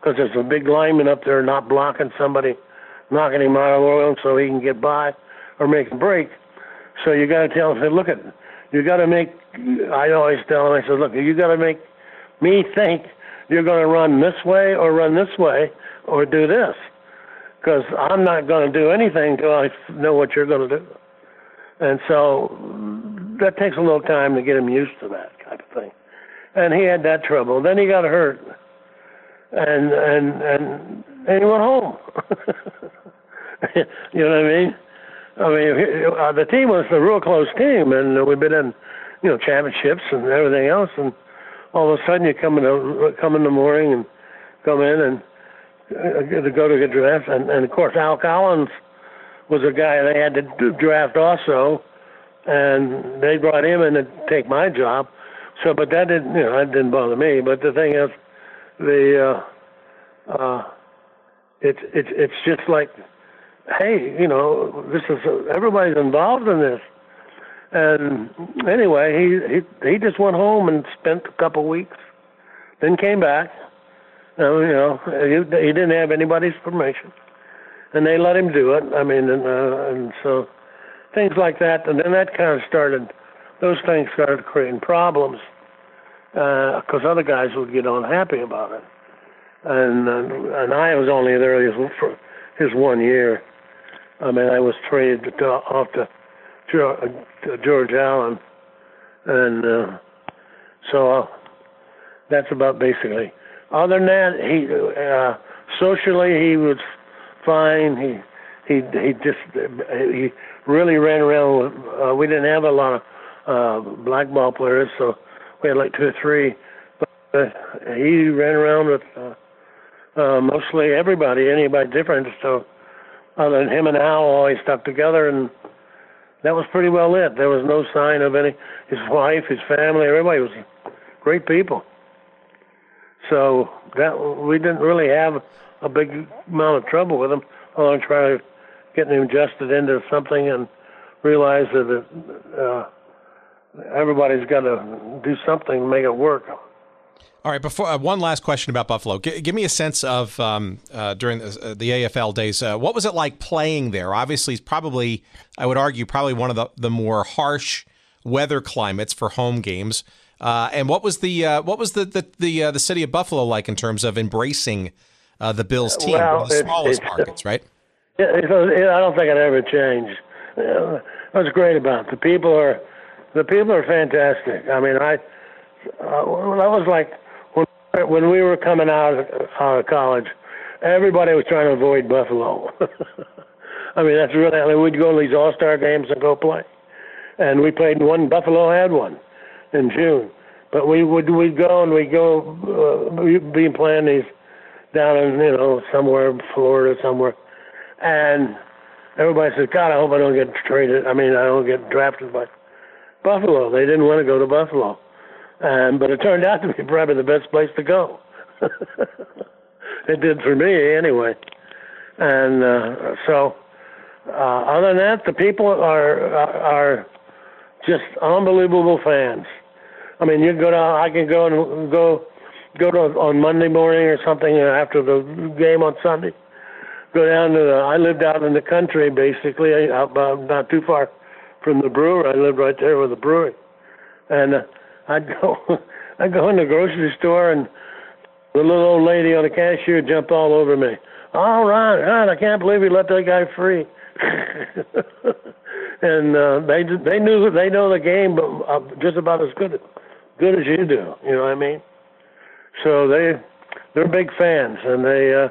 because there's a big lineman up there not blocking somebody, knocking him out of the oil so he can get by or make a break. So you got to tell him, say, look at, you got to make. I always tell him, I said, look, you got to make me think you're going to run this way or run this way or do this, because I'm not going to do anything until I know what you're going to do. And so that takes a little time to get him used to that type of thing. And he had that trouble. Then he got hurt, and and and and he went home. you know what I mean? I mean, uh, the team was a real close team, and we've been in, you know, championships and everything else. And all of a sudden, you come in the come in the morning and come in and uh, to go to get draft, and, and of course, Al Cowlings was a guy they had to draft also and they brought him in to take my job. So, but that didn't, you know, that didn't bother me. But the thing is, the uh, uh, it's it's it's just like, hey, you know, this is everybody's involved in this. And anyway, he he he just went home and spent a couple weeks, then came back. Uh, you know, he, he didn't have anybody's permission, and they let him do it. I mean, and, uh, and so things like that, and then that kind of started. Those things started creating problems because uh, other guys would get unhappy about it, and uh, and I was only there for his one year. I mean, I was traded to, off to George Allen, and uh, so uh, that's about basically. Other than that, he uh, socially he was fine. He he he just he really ran around. With, uh, we didn't have a lot of uh, black ball players, so we had like two or three. But uh, he ran around with uh, uh, mostly everybody, anybody different. So other than him and Al always stuck together, and that was pretty well it. There was no sign of any. His wife, his family, everybody was great people. So that we didn't really have a big amount of trouble with him. Although trying to get him adjusted into something and realize that uh, everybody's got to do something to make it work. All right. Before uh, one last question about Buffalo, G- give me a sense of um, uh, during the, uh, the, AFL days. Uh, what was it like playing there? Obviously, it's probably I would argue probably one of the, the more harsh weather climates for home games. Uh, and what was the uh, what was the the the, the, city of Buffalo like in terms of embracing the Bills team, well, one of the smallest markets, right? It, I don't think it ever changed. what's great about it, the people are the people are fantastic. I mean, I uh, that was like when we were coming out of, out of college, everybody was trying to avoid Buffalo. I mean, that's really. I mean, we'd go to these All Star games and go play, and we played one. Buffalo had one in June, but we would we'd go and we'd go. Uh, we'd be playing these down in you know somewhere Florida somewhere, and everybody says, God, I hope I don't get traded. I mean, I don't get drafted by Buffalo. They didn't want to go to Buffalo, um, but it turned out to be probably the best place to go. it did for me anyway, and uh, so uh, other than that, the people are are just unbelievable fans. I mean, you go down. I can go and go go to on Monday morning or something after the game on Sunday. Go down to the. I lived out in the country, basically, out, uh, not too far from the brewery. I lived right there with the brewery, and uh, I'd go, I'd go in the grocery store, and the little old lady on the cashier jumped all over me. All right, I can't believe you let that guy free. and uh, they they knew they know the game, but uh, just about as good good as you do. You know what I mean? So they they're big fans, and they uh,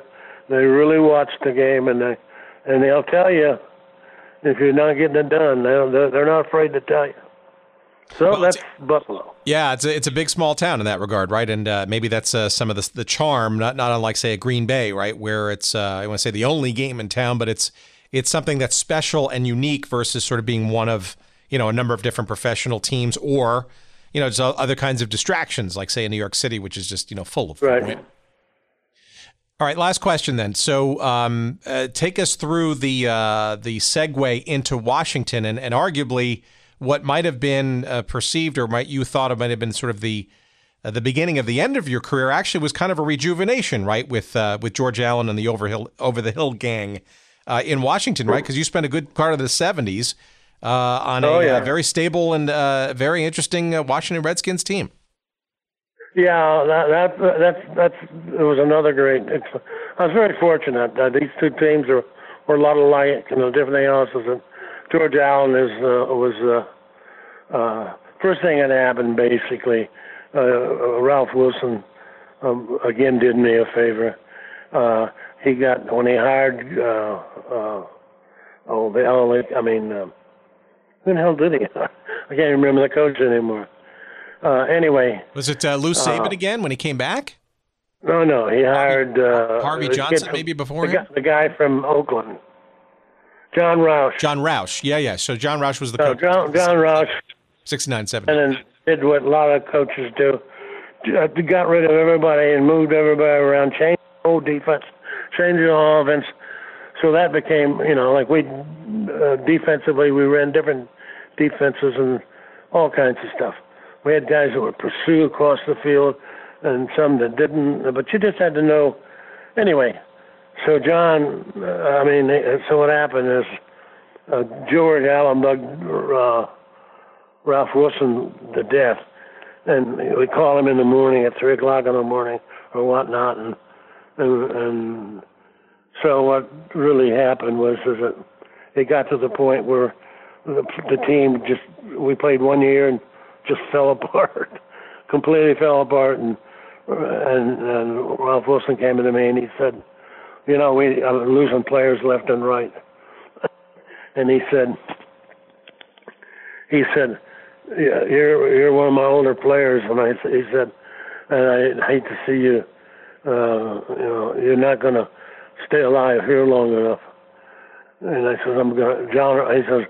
they really watch the game, and they and they'll tell you if you're not getting it done, they're, they're not afraid to tell you. So well, that's Buffalo. Yeah, it's a, it's a big small town in that regard, right? And uh, maybe that's uh, some of the the charm, not not unlike say a Green Bay, right, where it's uh, I want to say the only game in town, but it's it's something that's special and unique versus sort of being one of you know a number of different professional teams or you know just other kinds of distractions, like say in New York City, which is just you know full of right. right? All right, last question then. So, um, uh, take us through the uh, the segue into Washington, and, and arguably what might have been uh, perceived, or might you thought it might have been sort of the uh, the beginning of the end of your career. Actually, was kind of a rejuvenation, right, with uh, with George Allen and the Overhill Over the Hill gang uh, in Washington, right? Because you spent a good part of the '70s on oh, a yeah. very stable and very interesting Washington Redskins team. Yeah, that that that's that's it was another great. It's, I was very fortunate. Uh, these two teams are were a lot alike you know, different else. And George Allen is uh, was uh, uh, first thing that happened basically. Uh, Ralph Wilson um, again did me a favor. Uh, he got when he hired. Uh, uh, oh, the only I mean, uh, who the hell did he? I can't remember the coach anymore. Uh, anyway, was it uh, Lou Saban uh, again when he came back? No, no, he hired uh, Harvey Johnson maybe before the guy, the guy, from Oakland, John Rauch. John Rauch, yeah, yeah. So John Rauch was the coach. John, John Rauch, 69, 70. and then did what a lot of coaches do: uh, got rid of everybody and moved everybody around, changed the whole defense, changed the offense. So that became, you know, like we uh, defensively we ran different defenses and all kinds of stuff. We had guys that would pursue across the field and some that didn't, but you just had to know. Anyway, so John, I mean, so what happened is uh, George Allen dug uh, Ralph Wilson to death, and we call him in the morning at three o'clock in the morning or whatnot, and and, and so what really happened was is that it got to the point where the, the team just we played one year and just fell apart, completely fell apart, and and and Ralph Wilson came to me and he said, you know, we are losing players left and right, and he said, he said, yeah, you're you're one of my older players, and I he said, and I hate to see you, uh, you know, you're not gonna stay alive here long enough. And I said, I'm gonna, John. He says,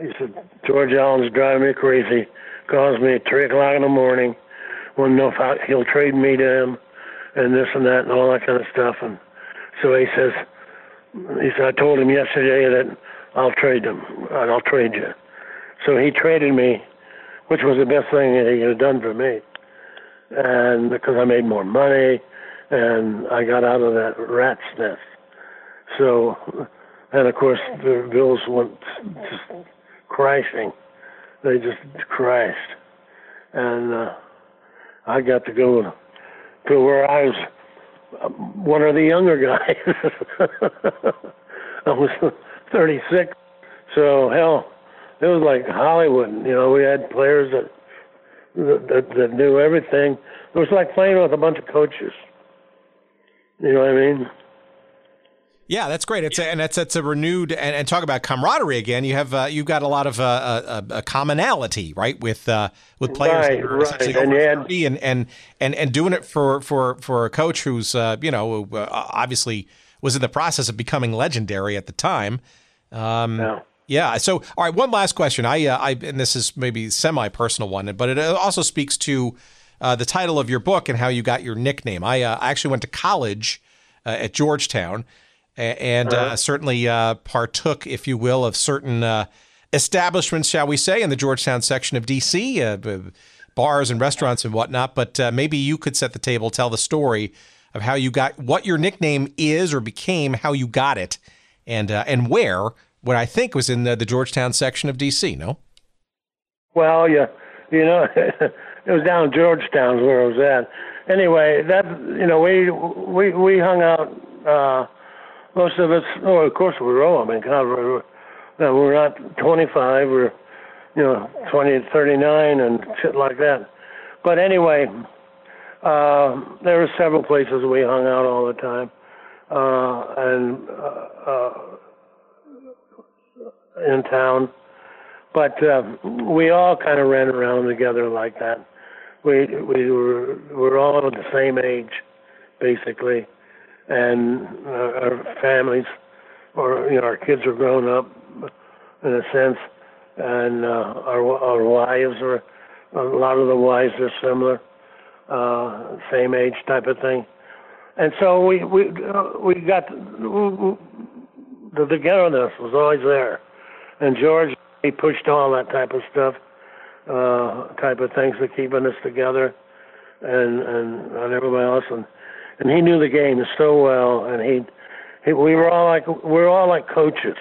he said, George Allen's driving me crazy. Calls me at three o'clock in the morning. Want to know if I, he'll trade me to him, and this and that and all that kind of stuff. And so he says, he said, I told him yesterday that I'll trade him. I'll trade you. So he traded me, which was the best thing that he could have done for me. And because I made more money, and I got out of that rat's nest. So, and of course the bills went just crashing. They just crashed, and uh, I got to go to where I was Um, one of the younger guys. I was 36, so hell, it was like Hollywood. You know, we had players that that, that knew everything. It was like playing with a bunch of coaches. You know what I mean? Yeah, that's great. It's a, and it's it's a renewed and, and talk about camaraderie again. You have uh, you've got a lot of uh, a, uh, uh, a, commonality, right, with uh, with players right, right. and, had, and, and and and doing it for for for a coach who's uh, you know obviously was in the process of becoming legendary at the time. Um, yeah. Yeah. So, all right. One last question. I, uh, I, and this is maybe semi personal one, but it also speaks to uh, the title of your book and how you got your nickname. I, uh, actually went to college uh, at Georgetown, and uh, uh-huh. certainly uh, partook, if you will, of certain establishments, shall we say, in the Georgetown section of D.C. bars and restaurants and whatnot. But maybe you could set the table, tell the story of how you got what your nickname is or became, how you got it, and and where what I think was in the, the Georgetown section of D.C. No. Well, yeah, you know, it was down in Georgetown where I was at. Anyway, that you know, we we we hung out. Most of us, oh, of course, we were all. I mean, God, we're, we're not 25. We're you know 20 to 39 and shit like that. But anyway, uh, there were several places we hung out all the time, uh, and uh, uh, in town. But uh, we all kind of ran around together like that. We we were we're all the same age, basically, and uh, our families, or you know, our kids are grown up, in a sense, and uh, our our wives are a lot of the wives are similar, uh, same age type of thing, and so we we uh, we got the togetherness was always there. And George he pushed all that type of stuff, uh, type of things to keeping us together, and and and everybody else, and and he knew the game so well, and he, he we were all like we were all like coaches.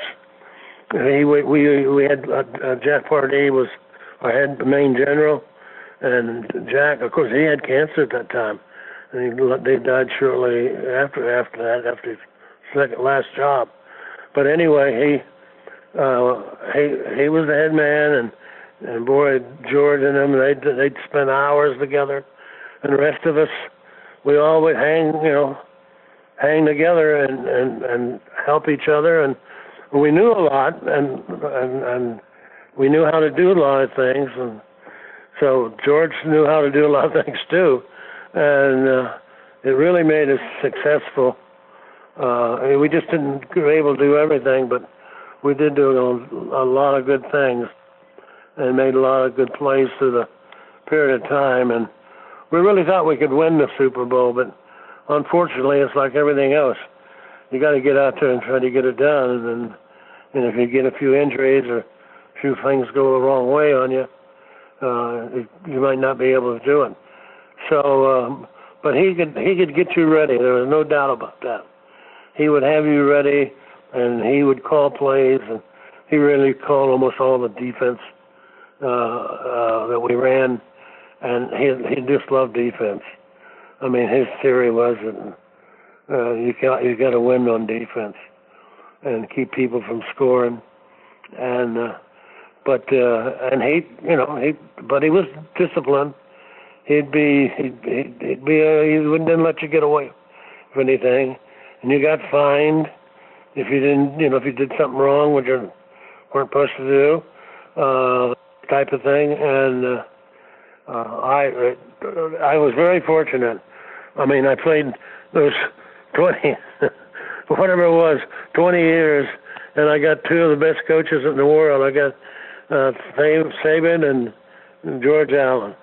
He we we, had uh, uh, Jack Pardee was our head main general, and Jack, of course, he had cancer at that time, and he they died shortly after after that after his second last job. But anyway, he uh, he he was the head man, and and boy, George and him, they'd they'd spend hours together, and the rest of us, we all would hang, you know, hang together and and and help each other, and we knew a lot, and and and we knew how to do a lot of things, and so George knew how to do a lot of things too, and uh, it really made us successful. Uh, I mean, we just didn't be able to do everything, but we did do a, a lot of good things and made a lot of good plays through the period of time. And we really thought we could win the Super Bowl, but unfortunately, it's like everything else. You got to get out there and try to get it done. And, and if you get a few injuries or a few things go the wrong way on you, uh, you might not be able to do it. So, um, but he could he could get you ready. There was no doubt about that. he would have you ready, and he would call plays, and he really called almost all the defense uh, uh, that we ran, and he he just loved defense. I mean, his theory was that uh, you got you got to win on defense and keep people from scoring, and uh, but uh, and he you know he but he was disciplined. He'd be he'd, he'd, he'd be uh, he wouldn't didn't let you get away with anything, and you got fined if you didn't you know if you did something wrong which you weren't supposed to do, uh, type of thing. And uh, uh, I I was very fortunate. I mean I played those twenty whatever it was twenty years, and I got two of the best coaches in the world. I got uh, Saban and George Allen,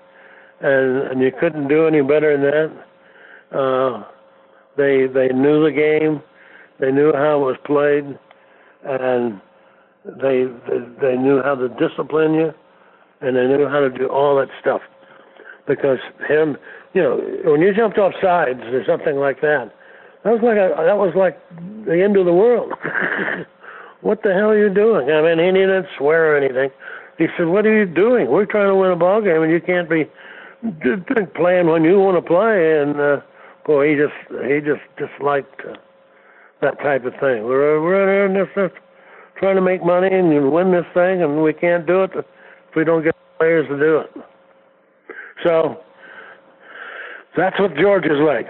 and and you couldn't do any better than that. Uh, they they knew the game, they knew how it was played, and they they, they knew how to discipline you, and they knew how to do all that stuff. Because him, you know, when you jumped off sides or something like that, that was like a, that was like the end of the world. what the hell are you doing? I mean, he didn't swear or anything. He said, "What are you doing? We're trying to win a ball game, and you can't be playing when you want to play." And uh, boy, he just he just disliked uh, that type of thing. We're we're in this, this trying to make money and win this thing, and we can't do it if we don't get players to do it. So that's what George is like.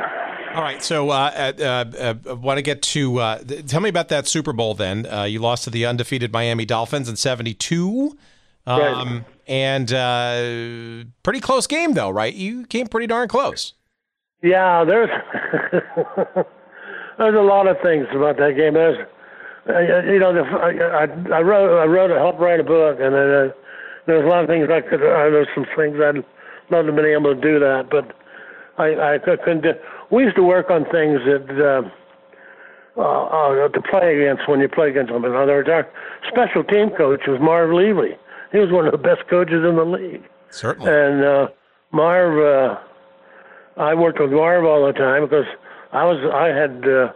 All right, so uh, uh, uh, uh want to get to uh, tell me about that Super Bowl. Then uh, you lost to the undefeated Miami Dolphins in '72, um, right. and pretty close game though, right? You came pretty darn close. Yeah, there's there's a lot of things about that game. There's you know, the, I, I wrote I wrote I helped write a book, and uh, there's a lot of things I could. Uh, there's some things I'd love to have been able to do that, but I I couldn't. Do, we used to work on things that uh, uh, uh, to play against when you play against them. In other words, our special team coach was Marv Levy. He was one of the best coaches in the league. Certainly. And uh, Marv, uh, I worked with Marv all the time because I was I had uh,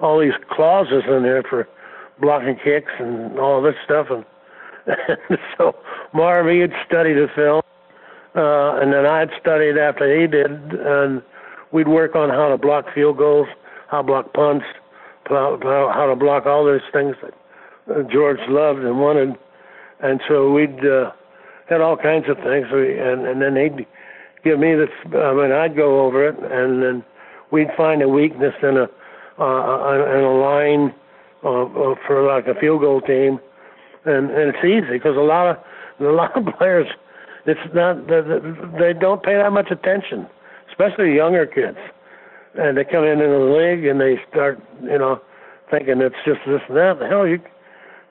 all these clauses in there for blocking kicks and all this stuff, and so Marv he had studied the film, uh, and then I'd studied after he did, and we'd work on how to block field goals, how to block punts, how, to block all those things that uh, George loved and wanted. And so we'd uh, had all kinds of things. We, and, and then he'd give me this. I mean, I'd go over it, and then we'd find a weakness in a uh, in a line uh, uh, for like a field goal team, and and it's easy because a lot of a lot of players, it's not they don't pay that much attention especially younger kids. And they come into the league and they start, you know, thinking it's just this and that. Hell, you,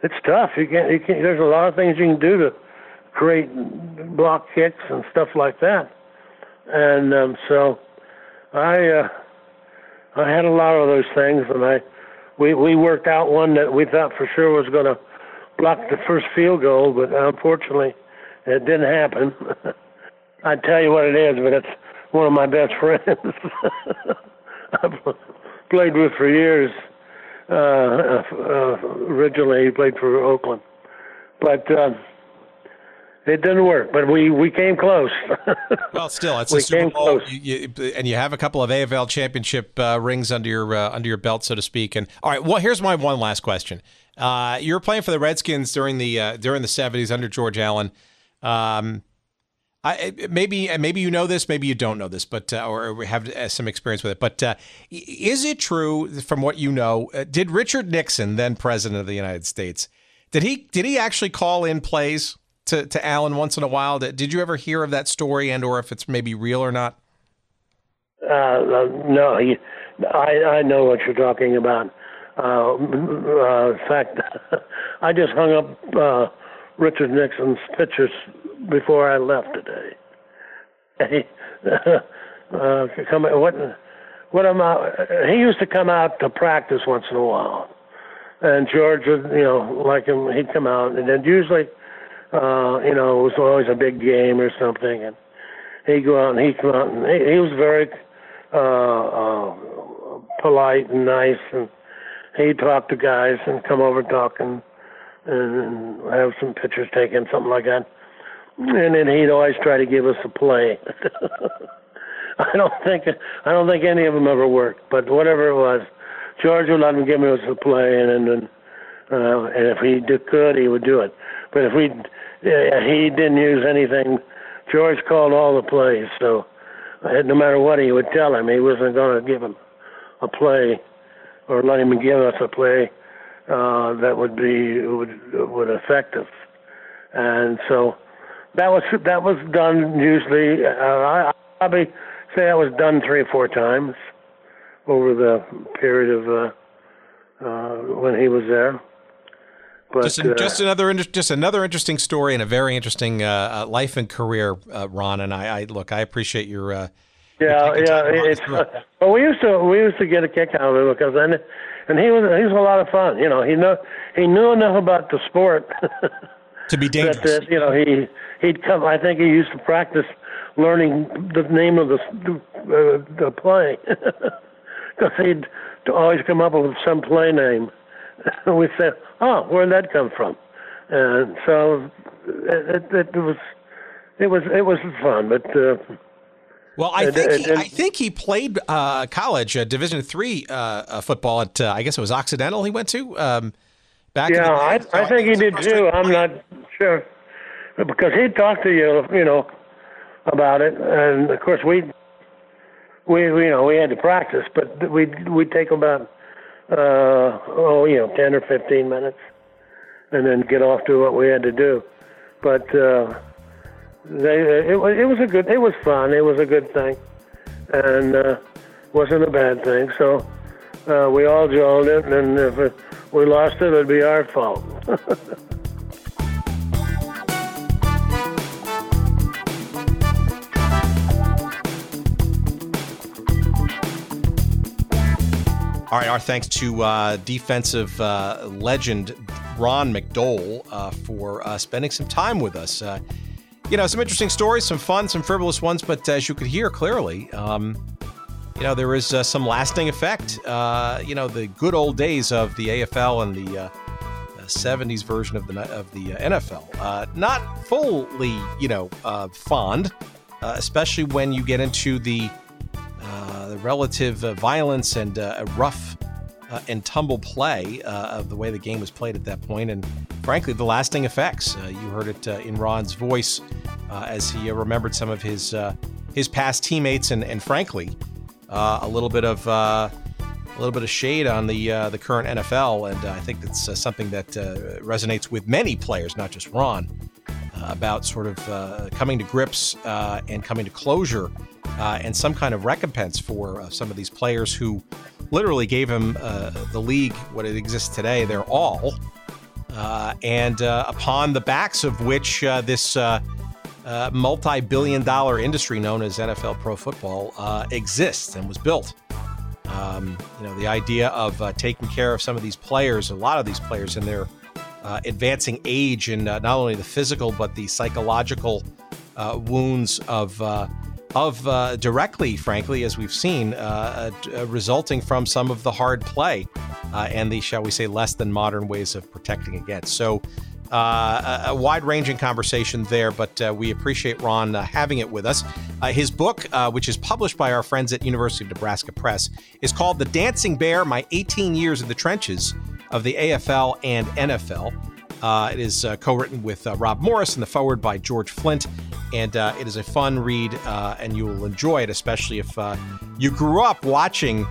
it's tough. You can't, you can't. There's a lot of things you can do to create block kicks and stuff like that. And um, so, I, uh, I had a lot of those things, and I, we we worked out one that we thought for sure was going to block the first field goal, but unfortunately, it didn't happen. I'd tell you what it is, but it's one of my best friends. I've played with for years. Uh, uh, originally, he played for Oakland, but uh, it didn't work. But we we came close. well, still, it's we a Super Bowl, you, you, and you have a couple of AFL championship uh, rings under your uh, under your belt, so to speak. And all right, well, here's my one last question. Uh, you were playing for the Redskins during the uh, during the '70s under George Allen. Um, I, maybe maybe you know this, maybe you don't know this, but uh, or have uh, some experience with it. But uh, is it true, from what you know, uh, did Richard Nixon, then president of the United States, did he did he actually call in plays to, to Allen once in a while? Did you ever hear of that story, and or if it's maybe real or not? Uh, uh, no, I I know what you're talking about. In fact, I just hung up uh, Richard Nixon's pictures before I left today. Uh, come what what am I? He used to come out to practice once in a while, and George would you know like him he'd come out and then usually uh, you know it was always a big game or something and he'd go out and he'd come out and he, he was very uh, uh, polite and nice and he'd talk to guys and come over and talk and, and have some pictures taken, something like that. And then he'd always try to give us a play. I don't think I don't think any of them ever worked, but whatever it was, George would let him give us a play, and then uh, and if he did good, he would do it. But if we he didn't use anything, George called all the plays, so uh, no matter what he would tell him, he wasn't going to give him a play or let him give us a play uh, that would be would would affect us. And so that was that was done usually. Uh, I, I probably say that was done three or four times over the period of uh, uh, when he was there. But, just, uh, just another just another interesting story and a very interesting uh, uh, life and career, uh, Ron. And I, I, look, I appreciate your. Uh, yeah, yeah. It's, well, we used to we used to get a kick out of it because then, and he was he was a lot of fun. You know, he know he knew enough about the sport to be dangerous. that, that, you know, he he'd come. I think he used to practice learning the name of the uh, the play because he'd always come up with some play name. we said, "Oh, where'd that come from?" And so it, it, it was it was it was fun, but. Uh, well, I think he, I think he played uh, college uh, Division three uh, football at uh, I guess it was Occidental. He went to um, back. Yeah, I, I think he did too. I'm not sure because he talked to you, you know, about it, and of course we we, you know we had to practice, but we we take about uh, oh, you know, 10 or 15 minutes and then get off to what we had to do. But uh, they, it, was, it was a good, it was fun. It was a good thing. And uh, wasn't a bad thing. So uh, we all joined it, and if it, we lost it, it'd be our fault. All right, our thanks to uh, defensive uh, legend Ron McDole uh, for uh, spending some time with us. Uh, you know, some interesting stories, some fun, some frivolous ones, but as you could hear clearly, um, you know, there is uh, some lasting effect. you know, the good old days of the AFL and the 70s version of the of the NFL. not fully, you know, fond, especially when you get into the the relative uh, violence and uh, rough uh, and tumble play uh, of the way the game was played at that point, and frankly, the lasting effects. Uh, you heard it in Ron's voice as he remembered some of his his past teammates, and, and frankly, a little bit of a little bit of shade on the uh, the current NFL, and uh, I think that's uh, something that resonates with many players, not just Ron, about sort of coming to grips and coming to closure uh, and some kind of recompense for uh, some of these players who literally gave him uh, the league what it exists today, their all. Uh, and uh, upon the backs of which uh, this multi billion dollar industry known as NFL pro football exists and was built. Um, you know, the idea of taking care of some of these players, a lot of these players in their advancing age, and not only the physical, but the psychological wounds of of uh, directly, frankly, as we've seen, uh, uh, resulting from some of the hard play uh, and the, shall we say, less than modern ways of protecting against. So, uh, a, a wide ranging conversation there, but uh, we appreciate Ron having it with us. his book, which is published by our friends at University of Nebraska Press, is called The Dancing Bear My 18 Years in the Trenches of the AFL and NFL. Uh, it is uh, co written with uh, Rob Morris and the foreword by George Flint. And uh, it is a fun read, uh, and you will enjoy it, especially if uh, you grew up watching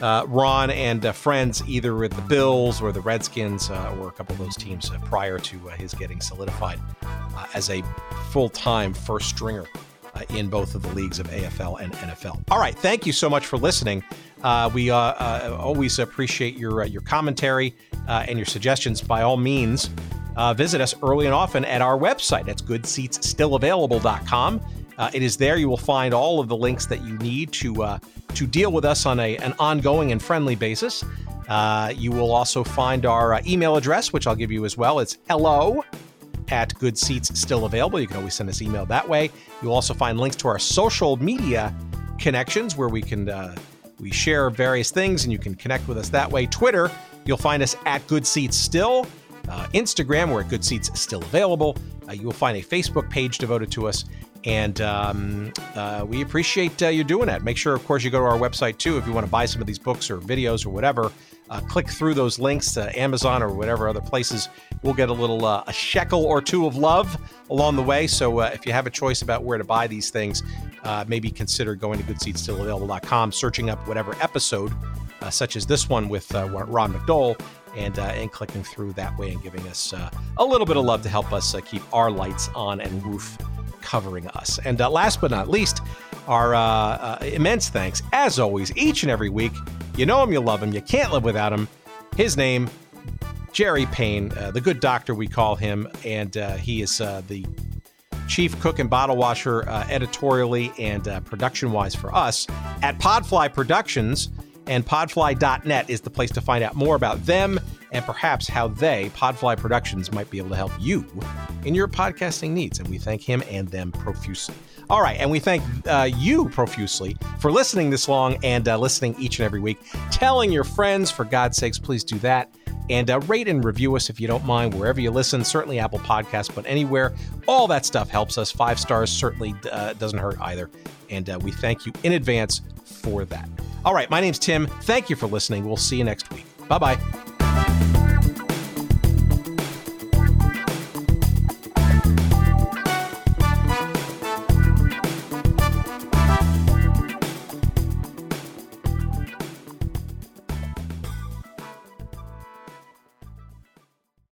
Ron and friends either with the Bills or the Redskins or a couple of those teams prior to his getting solidified as a full time first stringer. in both of the leagues of AFL and NFL. All right, thank you so much for listening. We always appreciate your your commentary and your suggestions. By all means, uh, visit us early and often at our website. That's goodseatsstillavailable.com. Uh, it is there you will find all of the links that you need to uh, to deal with us on a, an ongoing and friendly basis. Uh, you will also find our uh, email address, which I'll give you as well. It's hello at Good Seats Still Available. You can always send us email that way. You'll also find links to our social media connections where we can uh, we share various things and you can connect with us that way. Twitter You'll find us at Good Seats Still. Uh, Instagram, we're at Good Seats Still Available. Uh, you will find a Facebook page devoted to us. And um, uh, we appreciate uh, you doing that. Make sure, of course, you go to our website too if you want to buy some of these books or videos or whatever. Uh, click through those links to Amazon or whatever other places. We'll get a little uh, a shekel or two of love along the way. So uh, if you have a choice about where to buy these things, uh, maybe consider going to goodseatsstillavailable.com, searching up whatever episode, such as this one with Ron McDole, and uh, and clicking through that way and giving us uh, a little bit of love to help us uh, keep our lights on and roof covering us. And uh, last but not least, our uh, uh, immense thanks, as always, each and every week. You know him, you love him, you can't live without him. His name, Jerry Payne, the good doctor we call him, and he is the chief cook and bottle washer editorially and production wise for us at Podfly Productions and podfly.net is the place to find out more about them and perhaps how they, Podfly Productions, might be able to help you in your podcasting needs. And we thank him and them profusely. All right, and we thank uh, you profusely for listening this long and uh, listening each and every week. Telling your friends, for God's sakes, please do that. And uh, rate and review us if you don't mind, wherever you listen, certainly Apple Podcasts, but anywhere. All that stuff helps us. Five stars certainly uh, doesn't hurt either. And uh, we thank you in advance for that. All right, my name's Tim. Thank you for listening. We'll see you next week. Bye bye.